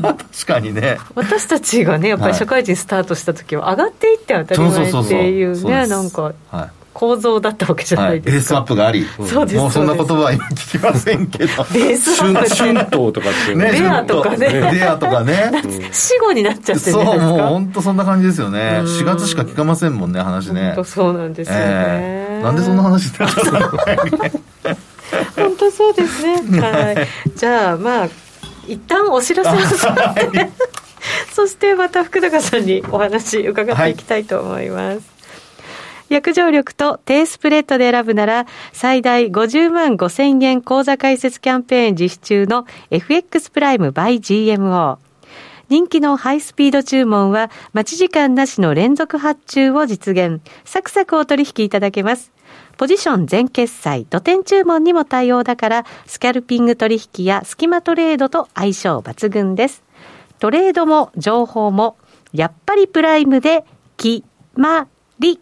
B: な。確かにね。
A: 私たちがねやっぱり社会人スタートした時は上がっていって当たり前っていうねなんか、はい構造だったわけじゃないですか、はい、
B: ベースアップがあり、そうですもうそんな言葉は今聞きませんけど。
A: ベースアップ
C: 春闘とかって
A: ね。デアとかね。
B: デアとかね。
A: 死後になっちゃってる
B: そうもう本当そんな感じですよね。4月しか聞かませんもんね話ね。
A: そうなんですよね、え
B: ー、なんでそんな話って
A: 本当そうですね。はい。じゃあまあ一旦お知らせをさって、そしてまた福永さんにお話伺っていきたいと思います、はい約定力と低スプレッドで選ぶなら、最大50万5千円口座開設キャンペーン実施中の FX プライム by GMO。人気のハイスピード注文は、待ち時間なしの連続発注を実現。サクサクお取引いただけます。ポジション全決済、土点注文にも対応だから、スキャルピング取引やスキマトレードと相性抜群です。トレードも情報も、やっぱりプライムで、決まり。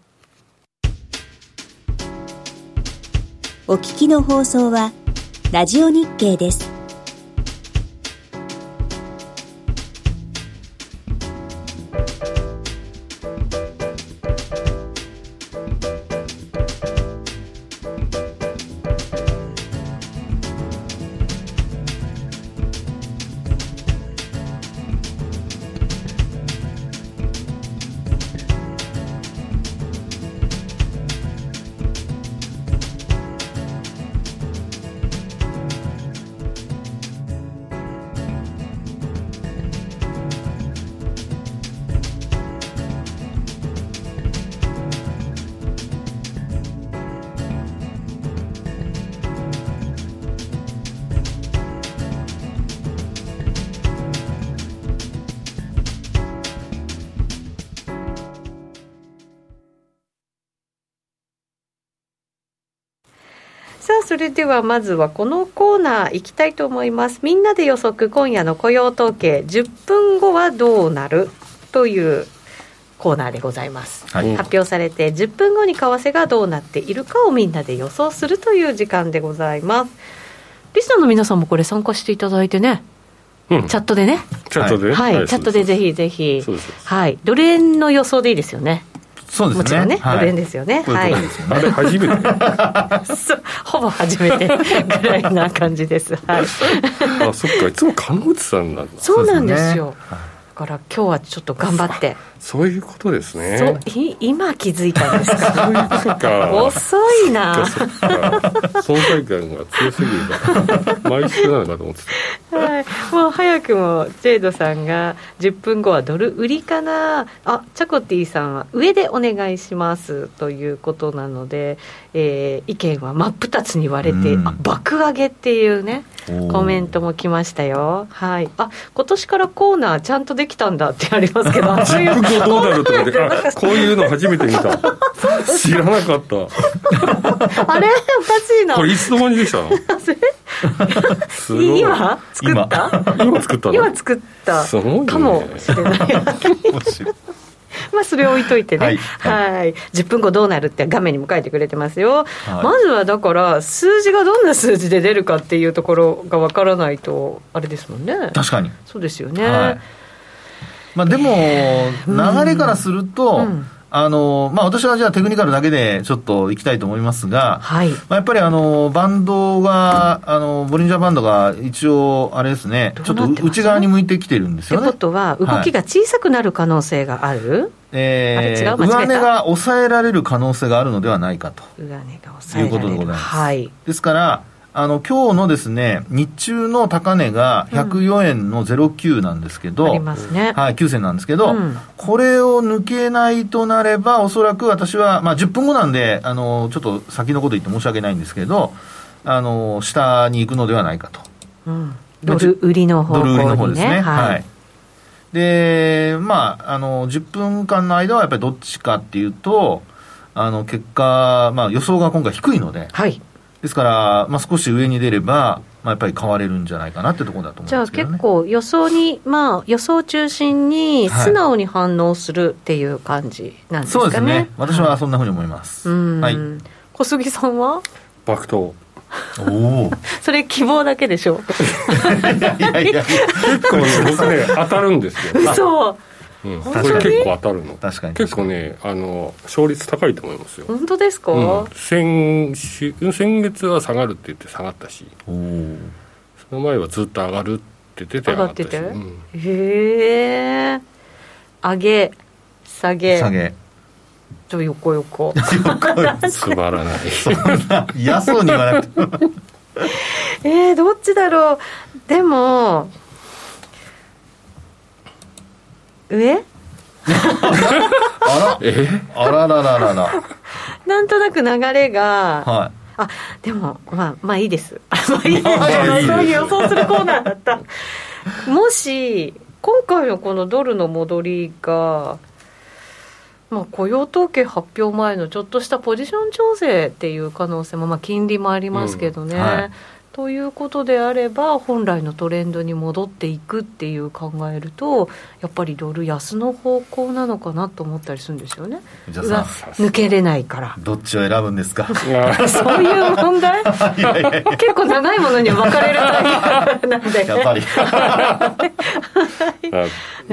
D: お聞きの放送は、ラジオ日経です。
A: さあそれではまずはこのコーナーいきたいと思います。みんなで予測今夜の雇用統計10分後はどうなるというコーナーでございます、はい、発表されて10分後に為替がどうなっているかをみんなで予想するという時間でございます。リスナーの皆さんもこれ参加していただいてねチャットでね。
C: チャットで、
A: はい、チャットでぜひぜひ、はい、ドル円の予想でいいですよね。
B: そうですね。もちろんね、
A: ドル円ですよね。はい。
C: あれ初めて。
A: ほぼ初めて ぐらいな感じです。はい。
C: あ、そっか、いつも看護師さんなんだ。
A: そうなんですよ。から今日はちょっと頑張って
C: そういうことですね。
A: 今気づいたんですか？遅いな。
C: 存在感が強すぎるから毎週なのかと思って
A: た、はい、もう早くもジェイドさんが10分後はドル売りかな。あチャコティさんは上でお願いします。ということなので、えー、意見は真っ二つに割れて、あ爆上げっていうねコメントも来ましたよ。はい。あ今年からコーナーちゃんとできたんだってありますけど
C: 10分後どうなるとかでこういうの初めて見た。知らなかった。
A: あれ？おかしいな。
C: これいつの間にできたの？
A: 今？作った？
C: 今。作ったの？
A: 今作った。かもしれない。まあそれを置いといてね、はい、はい、10分後どうなるって画面にも書いてくれてますよ、はい、まずはだから、数字がどんな数字で出るかっていうところがわからないと、あれですもんね、
B: 確かに。
A: そうですよね。はい
B: まあ、でも、流れからすると、うん。うんあのまあ、私はじゃあテクニカルだけでちょっといきたいと思いますが、はい。まあ、やっぱりあのバンドが、あのボリンジャーバンドが一応、あれですね、ちょっと内側に向いてきてるんですよね。
A: ということは、動きが小さくなる可能性がある、はい、
B: えー、上値が抑えられる可能性があるのではないかと。
A: 上値が抑えられる。いうことでございます。
B: はい、ですから、あの今日のですね日中の高値が104円の09なんですけど、うん、ありますね、はい、9銭なんですけど、うん、これを抜けないとなれば、おそらく私は、まあ、10分後なんであの、ちょっと先のこと言って申し訳ないんですけど、あの下に行くのではないかと。
A: うん、ドル売りの方、ね、ドル売りの方ですね。はい、はい。
B: で、まあ、あの、10分間の間はやっぱりどっちかっていうと、あの、結果、まあ予想が今回低いので、はい。ですから、まあ、少し上に出れば、まあ、やっぱり買われるんじゃないかなってところだと思うんですけど、ね、じゃあ
A: 結構予想に、まあ、予想中心に素直に反応するっていう感じなんですかね、はい、そうですね。
B: 私はそんなふうに思います、はい、
A: 小杉さんは？
C: 爆投。
B: おお
A: それ希望だけでしょ。
C: いやいやいや。結構ね僕ね当たるんですよ。
A: そう
C: うん、これ結構当たるの。
B: 確かに。
C: 結構ねあの勝率高いと思いますよ。
A: 本当ですか、う
C: ん、先週先月は下がるって言って下がったし。その前はずっと上がるって言ってて上がってて、うん、
A: へえ上げ下げ。
B: 下げ。
A: ちょ横横。
C: つまらない。
B: 嫌そうに言わなくて
A: えー、どっちだろう？でも上？
B: あら？え？あららららら。
A: なんとなく流れが、はい、あでもまあまあいいです。まあいいです。そういう予想するコーナーだった。もし今回のこのドルの戻りがまあ、雇用統計発表前のちょっとしたポジション調整っていう可能性も、まあ、金利もありますけどね、うん。はい、ということであれば本来のトレンドに戻っていくっていう考えるとやっぱりドル安の方向なのかなと思ったりするんですよね。抜けれないから。
B: どっちを選ぶんですか？
A: そういう問題？結構長いものに分かれるタイプなんで。
B: やっぱり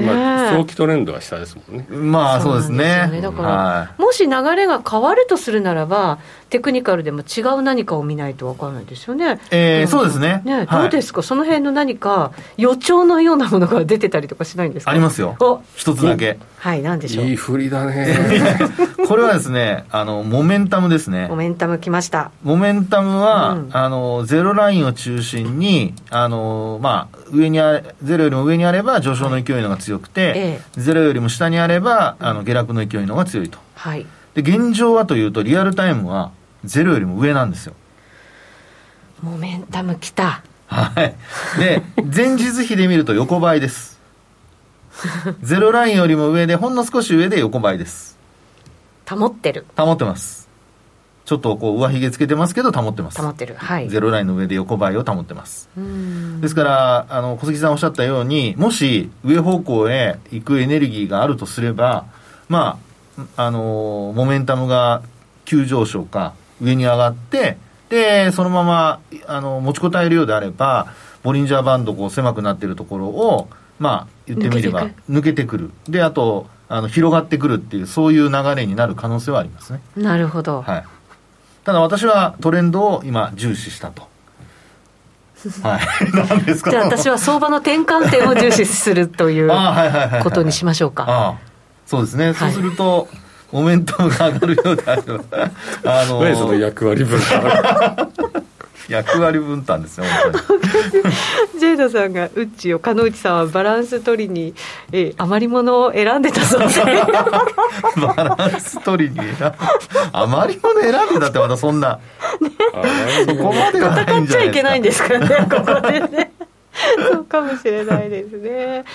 C: まあ、早期トレンドは下ですもんね。
B: まあそうですね、ね、
A: だから、はい、もし流れが変わるとするならばテクニカルでも違う何かを見ないと分からないですよね。
B: えー、そうですね。
A: ね、どうですか、その辺の何か予兆のようなものが出てたりとかしないんですか？
B: ありますよ、一つだけ。
A: はい、なんでしょう？
C: いい振りだね。
B: これはですね、あの、モメンタムですね。
A: モメンタムきました。
B: モメンタムは、うん、あの、ゼロラインを中心に、あの、まあ、上にあゼロよりも上にあれば上昇の勢いのが強くて、はいええ、ゼロよりも下にあれば、あの、下落の勢いのが強いと。はい。で、現状はというと、リアルタイムは、ゼロよりも上なんですよ。
A: モメンタムきた。
B: はい。で、前日比で見ると横ばいです。ゼロラインよりも上で、ほんの少し上で横ばいです。
A: 保ってる。
B: 保ってます。ちょっとこう上髭つけてますけど保ってます。
A: 保ってる。はい。
B: ゼロラインの上で横ばいを保ってます。ですからあの小杉さんおっしゃったようにもし上方向へ行くエネルギーがあるとすればまああのモメンタムが急上昇か上に上がってでそのままあの持ちこたえるようであればボリンジャーバンドこう狭くなっているところをまあ言ってみれば抜けてくる。であとあの広がってくるっていうそういう流れになる可能性はありますね。
A: なるほど、
B: はい、ただ私はトレンドを今重視したと。はい。何ですか？
A: じゃあ私は相場の転換点を重視するという ことにしましょうか。
B: そうですね、はい、そうするとモメントが上がるようであれば。
C: あのー、その役割分担
B: 役割分担ですね
A: ジェイドさんがうっちを鹿内さんはバランス取りに、え余り物を選んでたそうで。
B: バランス取りに余り物選んでたってまたそんな、ね、そこまではないんじゃないですか。戦っちゃいけないんですかねここでね。
A: そうかもしれないですね。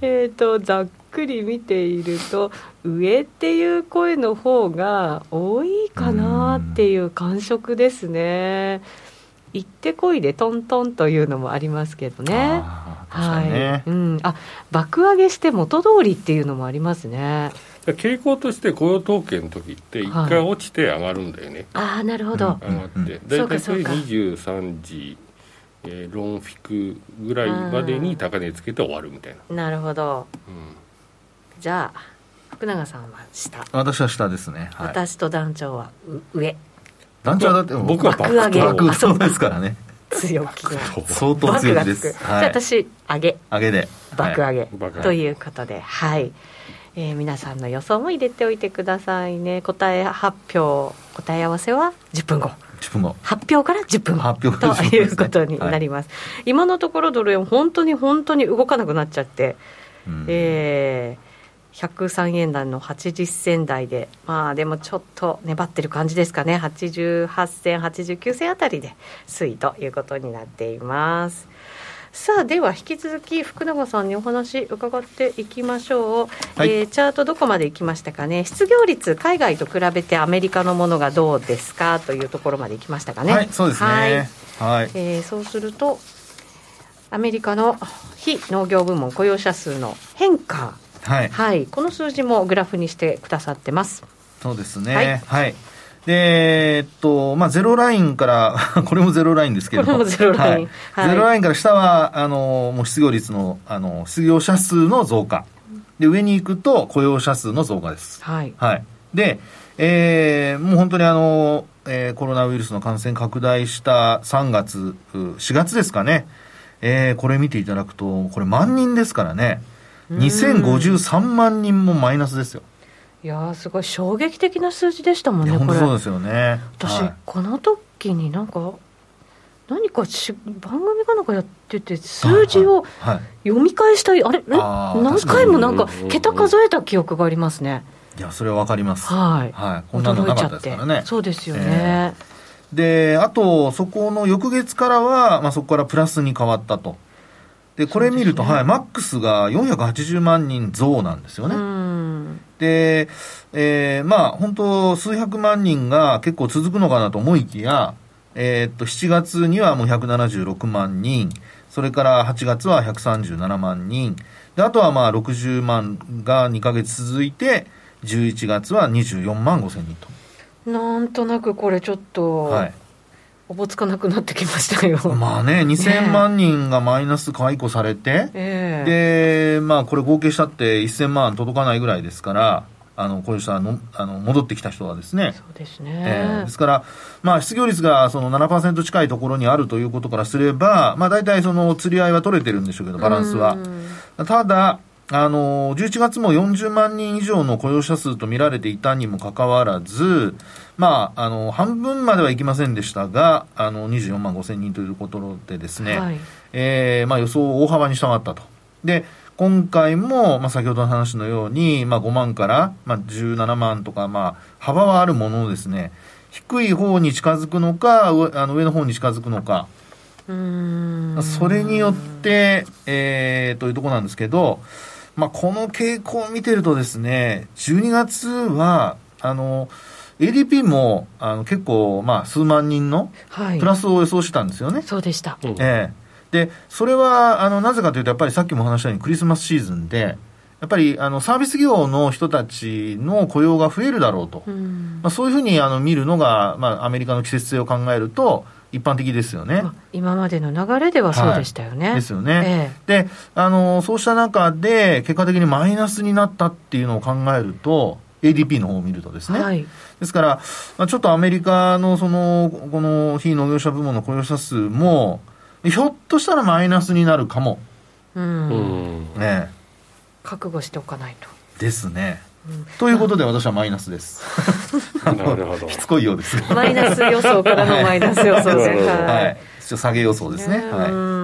A: えっとざっくり見ていると上っていう声の方が多いかなっていう感触ですね。行ってこいでトントンというのもありますけどね。ねはい。うん。あ、爆上げして元通りっていうのもありますね。
C: 傾向として雇用統計の時って一回落ちて上がるんだよね。
A: はい、ああなるほど。
C: 上がって大体それ23時、えー、ロンフィクぐらいまでに高値つけて終わるみたい
A: な。なるほど。うん、じゃあ福永さんは下。
B: 私は下ですね。
A: はい、私と団長は上。
B: 団長だって
C: 僕は爆上
B: げ爆上ですからね。
A: 強気。な
B: 相当強気です、
A: はい、じゃあ私上げ。
B: 上げで。
A: 爆上げ、はい、ということではい、えー、皆さんの予想も入れておいてくださいね。答え発表答え合わせは10分後。
B: 10分後。
A: 発表から10分後。
B: 発
A: 表ということになります、はい、今のところドル円本当に本当に動かなくなっちゃって、うん、えー103円台の80銭台で、まあでもちょっと粘ってる感じですかね、88銭、89銭あたりで推移ということになっています。さあでは引き続き福永さんにお話伺っていきましょう、はい、えー、チャートどこまでいきましたかね。失業率海外と比べてアメリカのものがどうですかというところまでいきましたかね。
B: はいそうですね。はい、はい、
A: えー、そうするとアメリカの非農業部門雇用者数の変化
B: はい、
A: はい、この数字もグラフにしてくださってます。
B: そうですね。はい、はいで、えっと、まあ、ゼロラインから、これもゼロラインですけど、
A: これもゼロライン。
B: はい、ゼロラインから下は、あの、もう失業率の、あの、失業者数の増加。で、上に行くと雇用者数の増加です。
A: はい。
B: はい。で、えー、もう本当にあの、えー、コロナウイルスの感染拡大した3月、4月ですかね。えー、これ見ていただくと、これ万人ですからね。2053万人もマイナスですよ。
A: いやすごい衝撃的な数字でしたもんね、
B: これ。そうですよね。
A: 私、はい、この時になんか、何かし番組かなんかやってて、数字を読み返したい、あれ、あ何回もなんか、桁数えた記憶がありますね。
B: いや、それはわかります。
A: はい。
B: はい。こんなのなかったですからね。
A: そうですよね。
B: えー、で、あと、そこの翌月からは、まあ、そこからプラスに変わったと。で、これ見ると、ね、はい、マックスが480万人増なんですよね。で、えー、まあ、本当数百万人が結構続くのかなと思いきや、えー、っと、7月にはもう176万人、それから8月は137万人、で、あとはまあ60万が2か月続いて、11月は24万5千人
A: と。なんとなくこれちょっと、はい、おぼつかなくなってきましたよ。
B: まあね、2000万人がマイナス解雇されて、で、まあこれ合計したって1000万届かないぐらいですから、あの、こういう人はのあの戻ってきた人はですね。
A: そうですね。
B: えー、ですから、まあ失業率がその7%近いところにあるということからすれば、まあ大体その釣り合いは取れてるんでしょうけど、バランスは。ただ、あの、11月も40万人以上の雇用者数と見られていたにもかかわらず、まあ、あの、半分まではいきませんでしたが、あの、24万5千人ということでですね、はい、えー、まあ予想を大幅に下回ったと。で、今回も、まあ先ほどの話のように、まあ5万から、まあ17万とか、まあ幅はあるものをですね、低い方に近づくのか、あの上の方に近づくのか、それによって、えー、というところなんですけど、まあ、この傾向を見てるとですね、12月は、あの、ADP もあの結構、まあ、数万人のプラスを予想したんですよね。はい、
A: そうでした、
B: ええ。でそれはあのなぜかというと、やっぱりさっきも話したようにクリスマスシーズンで、やっぱりあのサービス業の人たちの雇用が増えるだろうと、うん、まあ、そういうふうにあの見るのが、まあ、アメリカの季節性を考えると、一般的ですよね、
A: 今までの流れではそうでしたよね。
B: はい、ですよね。ええ、であの、そうした中で、結果的にマイナスになったっていうのを考えると、ADP の方を見るとですね、はい、ですから、まあ、ちょっとアメリカのそのこの非農業者部門の雇用者数も、ひょっとしたらマイナスになるかも。うん。
A: ね覚悟しておかないと。
B: ですね。うん、ということで私はマイナスです。
C: なるほど。
B: しつこいようです。
A: マイナス予想からのマイナス予想で。
B: はい。下げ予想ですね。はい。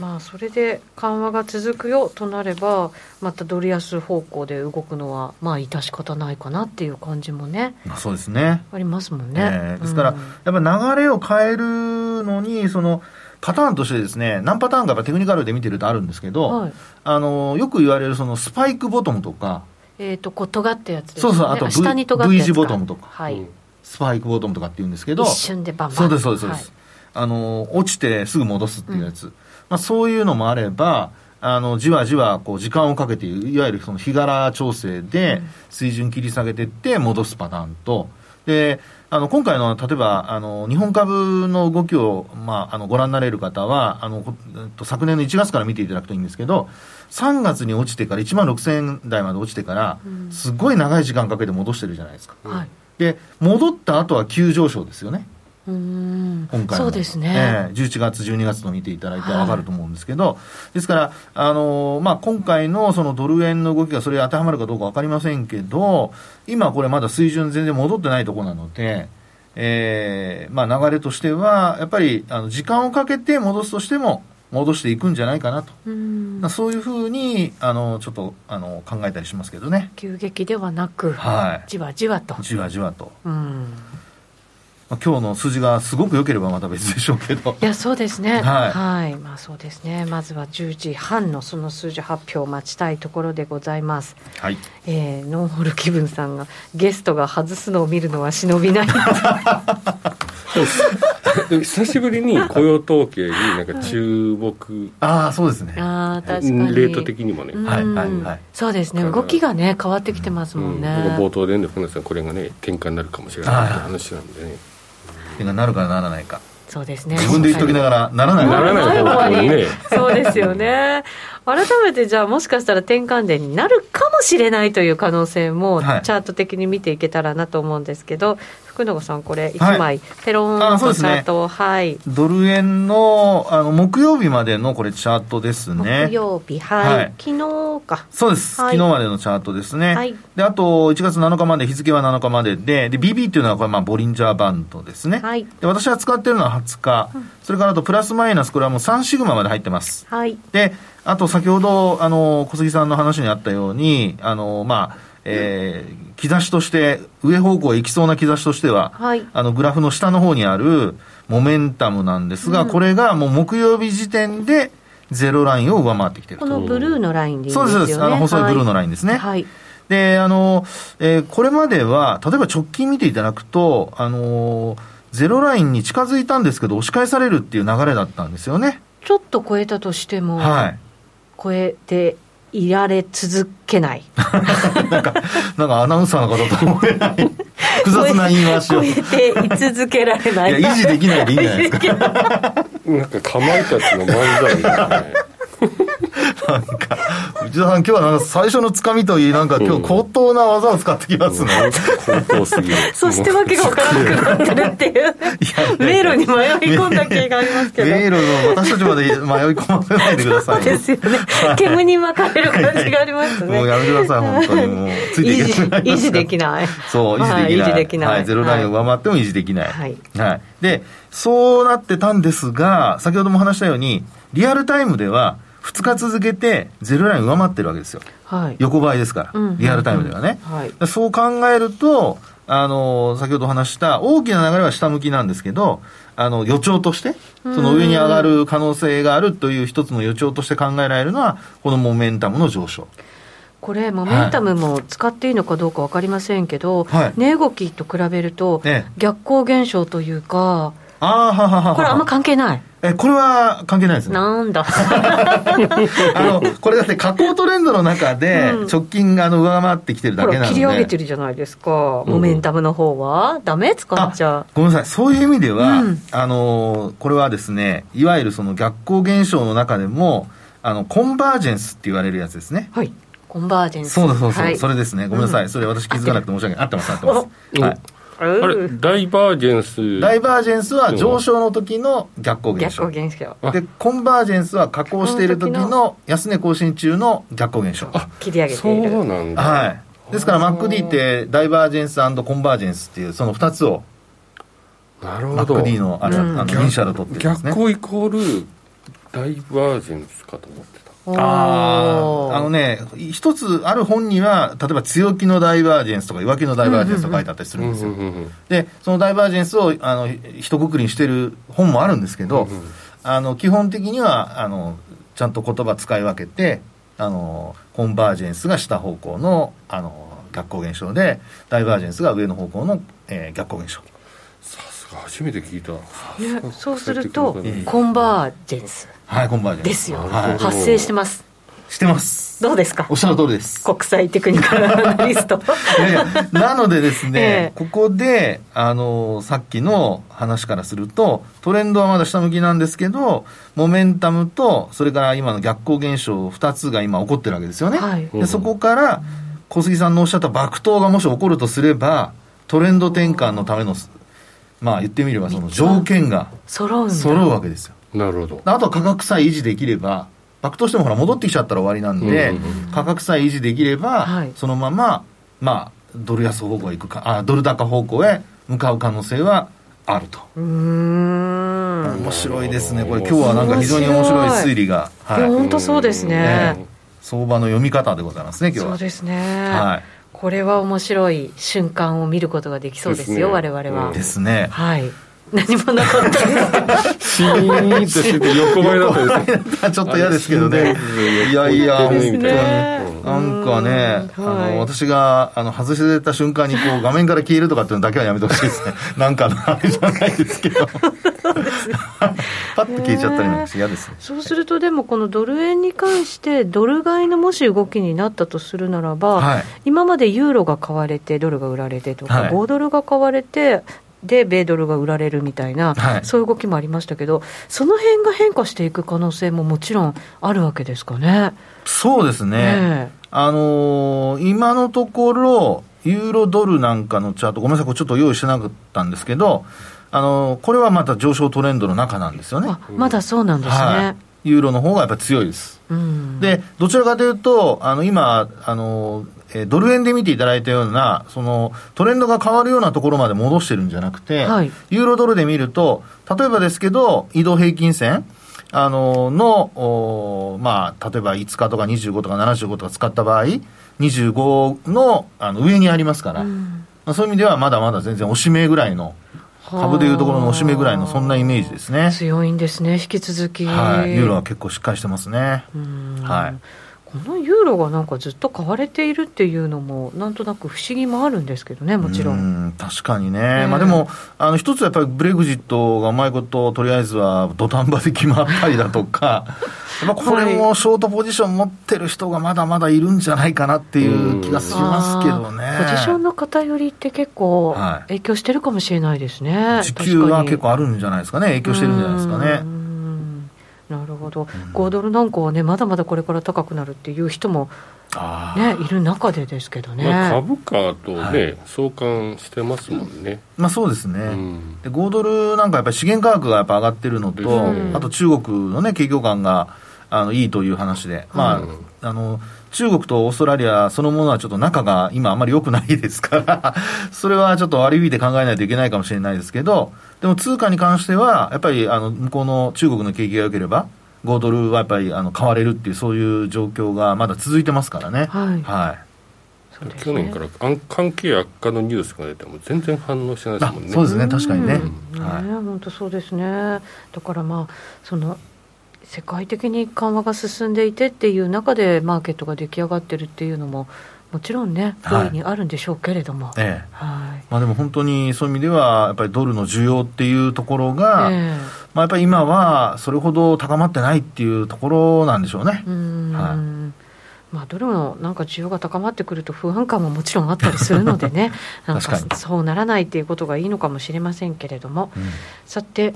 A: まあそれで緩和が続くよとなればまたドル安方向で動くのはまあ致し方ないかなっていう感じもね
B: まあそうですね
A: ありますもんね、
B: えー、ですから、うん、やっぱ流れを変えるのにそのパターンとしてですね何パターンかやっぱテクニカルで見てるとあるんですけど、はい、あのよく言われるそのスパイクボトムとか
A: えっ、ー、とこう尖ったやつですね。
B: そうそうあと V, 下に尖った V 字ボトムとか、はい、スパイクボトムとかって言うんですけど。
A: 一瞬でバンバン。
B: そうですそうですそうです、はい。あの落ちてすぐ戻すっていうやつ、うん、まあ、そういうのもあればあのじわじわこう時間をかけていわゆるその日柄調整で水準切り下げていって戻すパターンとであの今回の例えばあの日本株の動きを、まあ、あのご覧になれる方はあの昨年の1月から見ていただくといいんですけど3月に落ちてから1万6000円台まで落ちてから、すごい長い時間かけて戻してるじゃないですか。はい、で戻った後は急上昇ですよね。今回
A: そうですね、
B: えー、11月、12月の見ていただいて分かると思うんですけど、はい、ですから、あのー、まあ、今回のそのドル円の動きがそれに当てはまるかどうか分かりませんけど、今、これまだ水準全然戻ってないところなので、えーまあ、流れとしては、やっぱりあの時間をかけて戻すとしても、戻していくんじゃないかなと、うそういうふうにあのちょっとあの考えたりしますけどね。
A: 急激ではなく、はい、じわじわと。
B: じわじわと。うんまあ、今日の数字がすごく良ければまた別でしょうけど。
A: いやそうですね。はい、はい、まあそうですね。まずは10時半のその数字発表を待ちたいところでございます。はい、えー、ノンホル気分さんがゲストが外すのを見るのは忍びない。
C: 久しぶりに雇用統計になんか注目。
B: ああそうですね。
A: ああ確かに。
C: レート的にもね。
B: はいはいはい。
A: そうですね。動きがね変わってきてますもんね、うん、
C: 冒頭でね船さんこれがね転換になるかもしれないって話なんでね
B: 点がなるかならないか
A: そうですね。
B: 自分で言っときながらならない。
C: ならない方にね。
A: そうですよね改めてじゃあもしかしたら転換点になるかもしれないという可能性もチャート的に見ていけたらなと思うんですけど、福永さんこれ1枚、はい、ペロンとチャート、ね、はい。
B: ドル円のあの木曜日までのこれチャートですね。
A: 木曜日はい、はい、昨日か。
B: そうです、はい、昨日までのチャートですね、はい、であと1月7日まで日付は7日まででで BB っていうのはこれまあボリンジャーバンドですね、はい、で私が使ってるのは20日、うん、それからあとプラスマイナスこれはもう3シグマまで入ってます、はい、であと先ほどあの小杉さんの話にあったようにあのまあえー、兆しとして、上方向へ行きそうな兆しとしては、はい、あのグラフの下の方にあるモメンタムなんですが、うん、これがもう木曜日時点でゼロラインを上回ってきてる
A: このブルーのラインでいい
B: ですね。そうです、あの細いブルーのラインですね。はい、で、あの、えー、これまでは、例えば直近見ていただくと、あのゼロラインに近づいたんですけど、押し返されるっていう流れだったんですよね。
A: ちょっと超えたとしても、はい、超えていられ続けない。
B: なんかなんかアナウンサーの方と思えない。複雑な言い回しを。
A: 超えてい続けられない。
B: いや維持できないでいいんじゃないですか。なん
C: かかまいたちの漫才みたいなね
B: なんか内田さん今日はなんか最初のつかみといいなんか今日高等な技を使ってきますね、
C: うん、高等すぎる。
A: そしてわけが分からなくなってるっていう。迷路に迷い込んだ気がありますけど。
B: 迷路の私たちまで迷い込ませないでください
A: そうですよね。煙に巻かれる感じがありますね。
B: もうやめてください本当に。もうついていけない。
A: 維持できない。
B: そう維持できない,、はい、ゼロラインを上回っても維持できない、はい、はい、でそうなってたんですが先ほども話したようにリアルタイムでは2日続けてゼロライン上回ってるわけですよ、はい、横ばいですから、リアルタイムではね、はい、そう考えるとあの先ほど話した大きな流れは下向きなんですけどあの予兆としてその上に上がる可能性があるという一つの予兆として考えられるのはこのモメンタムの上昇。
A: これ、モメンタムも使っていいのかどうか分かりませんけど、はい、値動きと比べると、逆行現象というか、
B: あははは。
A: これ、あんま関係ない。
B: えこれは関係ないですね。
A: なんだ。
B: あのこれだって下降トレンドの中で直近があの上回ってきてるだけなので、
A: 切り上げてるじゃないですか、モメンタムの方は、だめ使っちゃ
B: う。ごめんなさい、そういう意味では、うん、あのこれはですね、いわゆるその逆行現象の中でも、あのコンバージェンスって言われるやつですね。
A: はい。コンバージェンス。
B: そうそうそう、はい、それですね。ごめんなさい、うん、それ私気づかなくて申し訳ない。合ってます合ってます。はい
C: あれダイバージェンス。
B: ダイバージェンスは上昇の時の逆行現象。
A: 逆行現象
B: でコンバージェンスは下降している時の安値更新中の逆行現象。
A: あ切り上げている。
C: そうなんだ
B: はい。ですから MacD ってダイバージェンスコンバージェンスっていうその2つを
C: なるほど。
B: MacD のあれ、うん、あのイニシャル取ってるんです
C: ね。逆行イコールダイバージェンスかと思って
B: ああのね、一つある本には、例えば強気のダイバージェンスとか弱気のダイバージェンスとか書いてあったりするんですよ。で、そのダイバージェンスをあの一括りにしてる本もあるんですけど、あの基本的にはあのちゃんと言葉使い分けて、あのコンバージェンスが下方向のあの逆行現象で、ダイバージェンスが上の方向の、えー、逆行現象。
C: さすが初めて聞いた、
A: ね、そうすると、コンバージェンス
B: はいコンバージェン
A: ですよ、はい、発生してます。
B: してます。
A: どうですか？
B: おっしゃる通りです。
A: 国際テクニカルアナリスト。
B: いやいやなのでですね、えここであのさっきの話からするとトレンドはまだ下向きなんですけどモメンタムとそれから今の逆行現象2つが今起こってるわけですよね、はい、でそこから小杉さんのおっしゃった爆投がもし起こるとすればトレンド転換のためのまあ言ってみればその条件が揃うわけですよ
C: なるほど。
B: あとは価格さえ維持できれば爆投してもほら戻ってきちゃったら終わりなんで、価格さえ維持できれば、はい、そのまままあドル安方向へ行くかあドル高方向へ向かう可能性はあると。
A: うん。
B: 面白いですねこれ。今日はなんか非常に面白い推理が、
A: はい、本当そうですね、ね、
B: 相場の読み方でございますね今日は。
A: そうですね。はい。これは面白い瞬間を見ることができそうですよ、すね、我々は。
B: ですね。
A: はい。何もなかったですシ
C: ーンとして横ばいだった
B: ですちょっと嫌ですけどね。いやいや本当に。なんかね、あの私があの外してた瞬間にこう画面から消えるとかっていうのだけはやめてほしいですね。なんかあれじゃないですけど。パッと消えちゃったりなんかして嫌です、ね、
A: そうするとでもこのドル円に関してドル買いのもし動きになったとするならば、はい、今までユーロが買われてドルが売られてとか、はい、5ドルが買われてで米ドルが売られるみたいな、はい、そういう動きもありましたけど、その辺が変化していく可能性ももちろんあるわけですかね。
B: そうですね、ねあのー、今のところ、ユーロドルなんかのチャート、ごめんなさい、これちょっと用意してなかったんですけど、あのー、これはまた上昇トレンドの中なんですよね。
A: まだそうなんですね。はい
B: ユーロの方がやっぱり強いです。うん、で、どちらかというと、あの今、あのえー、ドル円で見ていただいたような、そのトレンドが変わるようなところまで戻してるんじゃなくて、はい、ユーロドルで見ると、例えばですけど、移動平均線、あのの、まあ、例えば5日とか25とか75とか使った場合、25のあの上にありますから、うん、まあ、そういう意味ではまだまだ全然おしめぐらいの、株でいうところのおしめぐらいのそんなイメージですね。
A: 強いんですね引き続き。
B: はい。ユーロは結構しっかりしてますね。はい
A: このユーロがなんかずっと買われているっていうのも、なんとなく不思議もあるんですけどね、もちろん。
B: ん確かにね、まあ、でも、あの一つやっぱりブレグジットがうまいこと、とりあえずは土壇場で決まったりだとか、やっぱこれもショートポジション持ってる人がまだまだいるんじゃないかなっていう気がしますけどね。
A: ポジションの偏りって結構影響してるかもしれないですね。はい、
B: 時給は結構あるんじゃないですかね、影響してるんじゃないですかね。
A: なるほど、うん、5ドルなんかはね、まだまだこれから高くなるっていう人も、ね、いる中でですけどね、
C: まあ、株価とね、はい、相関してますもんね。
B: まあ、そうですね、うん、で5ドルなんかやっぱり資源価格がやっぱ上がってるのと、うん、あと中国のね、景況感があのいいという話で、まあ、あの中国とオーストラリアそのものはちょっと仲が今あまり良くないですから それはちょっと悪い意味で考えないといけないかもしれないですけど、でも通貨に関しては、やっぱりあの向こうの中国の景気が良ければ、5ドルはやっぱりあの買われるっていう、そういう状況がまだ続いてますからね。
A: はい、
B: はい
C: ね、去年から関係悪化のニュースが出ても全然反応してないですもんね。
B: そうですね、確かにね。
A: うん、はい、本当そうですね。だからまあその世界的に緩和が進んでいてっていう中でマーケットが出来上がってるっていうのももちろんね、にあるんでしょうけれども、はい、ええ。
B: はい。まあ、でも本当にそういう意味では、やっぱりドルの需要っていうところが、ええ、まあ、やっぱり今はそれほど高まってないっていうところなんでしょうね。うん。はい。
A: まあ、ドルのなんか需要が高まってくると不安感ももちろんあったりするのでね。なんかそうならないっていうことがいいのかもしれませんけれども、うん、さて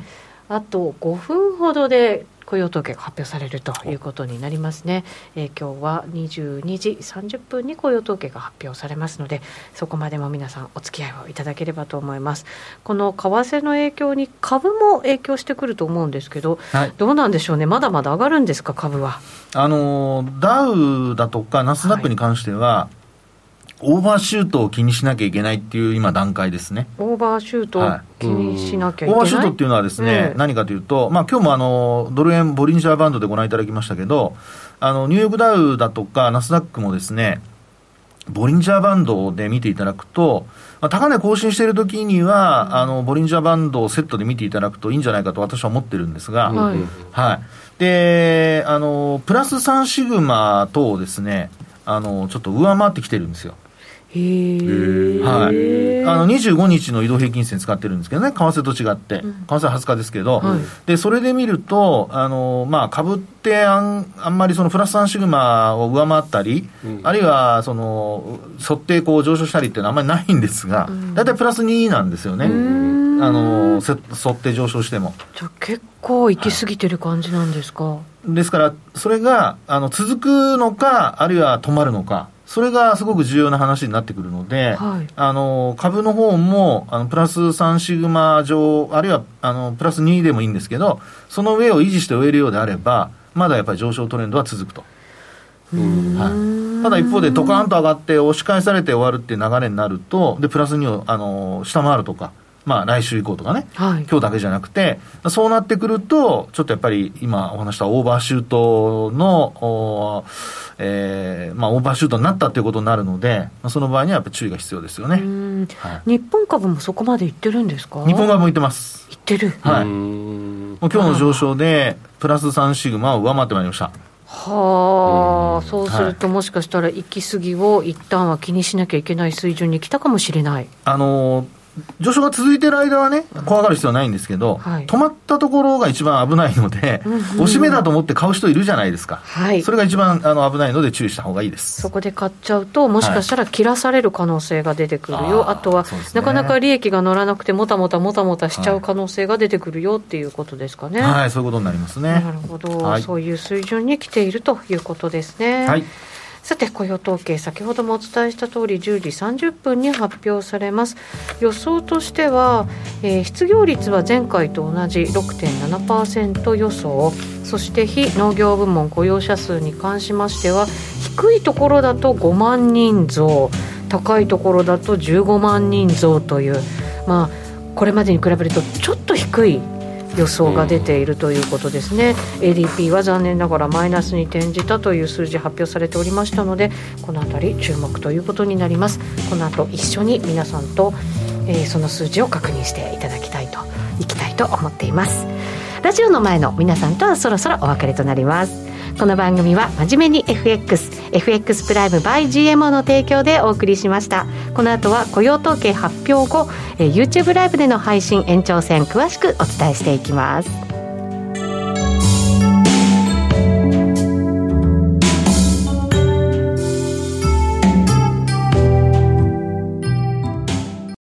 A: あと5分ほどで雇用統計が発表されるということになりますね、えー、今日は22時30分に雇用統計が発表されますのでそこまでも皆さんお付き合いをいただければと思います。この為替の影響に株も影響してくると思うんですけど、はい、どうなんでしょうね。まだまだ上がるんですか株は。
B: あのダウだとかナスダックに関しては、はいオーバーシュートを気にしなきゃいけないっていう今、段階ですね。
A: オーバーシュートを気にしなきゃいけない、はい、
B: オーバーシュートっていうのはですね、えー、何かというと、まあ今日もあのドル円ボリンジャーバンドでご覧いただきましたけど、あのニューヨークダウだとかナスダックもですね、ボリンジャーバンドで見ていただくと、まあ、高値更新しているときには、うん、あの、ボリンジャーバンドをセットで見ていただくといいんじゃないかと私は思ってるんですが、はい。はい。で、あの、プラス3シグマとですね、あの、ちょっと上回ってきてるんですよ。はい、あの25日の移動平均線使ってるんですけどね、為替と違って、為替は20日ですけど、はい、でそれで見ると、あのまあ、株ってあんあんまりそのプラス3シグマを上回ったり、うん、あるいはその沿ってこう上昇したりっていうのはあんまりないんですが、大、体、プラス2なんですよね、あの沿って上昇しても。
A: じゃ結構行き過ぎてる感じなんですか？は
B: い、ですから、それがあの続くのか、あるいは止まるのか。それがすごく重要な話になってくるので、はい、あの株の方もあのプラス3シグマ上、あるいはあのプラス2でもいいんですけど、その上を維持して終えるようであれば、まだやっぱり上昇トレンドは続くと。はい、ただ一方で、ドカーンと上がって押し返されて終わるっていう流れになると、でプラス2をあの下回るとか。まあ、来週以降とかね、はい、今日だけじゃなくて、そうなってくると、ちょっとやっぱり今お話したオーバーシュートの、えーまあ、オーバーシュートになったということになるので、その場合にはやっぱり注意が必要ですよね、
A: はい、日本株もそこまでいってるんですか？
B: 日本株もいってます。
A: いってる。
B: はい。もう今日の上昇で、プラス3シグマを上回ってまいりました。
A: はあ、そうすると、もしかしたら行き過ぎを一旦は気にしなきゃいけない水準に来たかもしれない。
B: あのー上昇が続いてる間はね、怖がる必要はないんですけど、はい、止まったところが一番危ないので、うんうん、押し目だと思って買う人いるじゃないですか、はい、それが一番あの危ないので注意した方がいいです。
A: そこで買っちゃうと、もしかしたら切らされる可能性が出てくるよ、はい、あとは、ね、なかなか利益が乗らなくて、もたもたもたもたしちゃう可能性が出てくるよっていうことですかね。
B: はい、そういうことになりますね。
A: なるほど、そういう水準に来ているということですね。はいさて雇用統計先ほどもお伝えした通り10時30分に発表されます。予想としては、えー、失業率は前回と同じ6.7%予想。そして非農業部門雇用者数に関しましては低いところだと5万人増高いところだと15万人増というまあこれまでに比べるとちょっと低い予想が出ているということですね、ADP は残念ながらマイナスに転じたという数字発表されておりましたのでこの辺り注目ということになります。この後一緒に皆さんと、えー、その数字を確認していただきたいといきたいと思っています。ラジオの前の皆さんとはそろそろお別れとなります。この番組は真面目に FXFX プライム by GMO の提供でお送りしました。この後は雇用統計発表後、えー、YouTube ライブでの配信延長戦詳しくお伝えしていきます。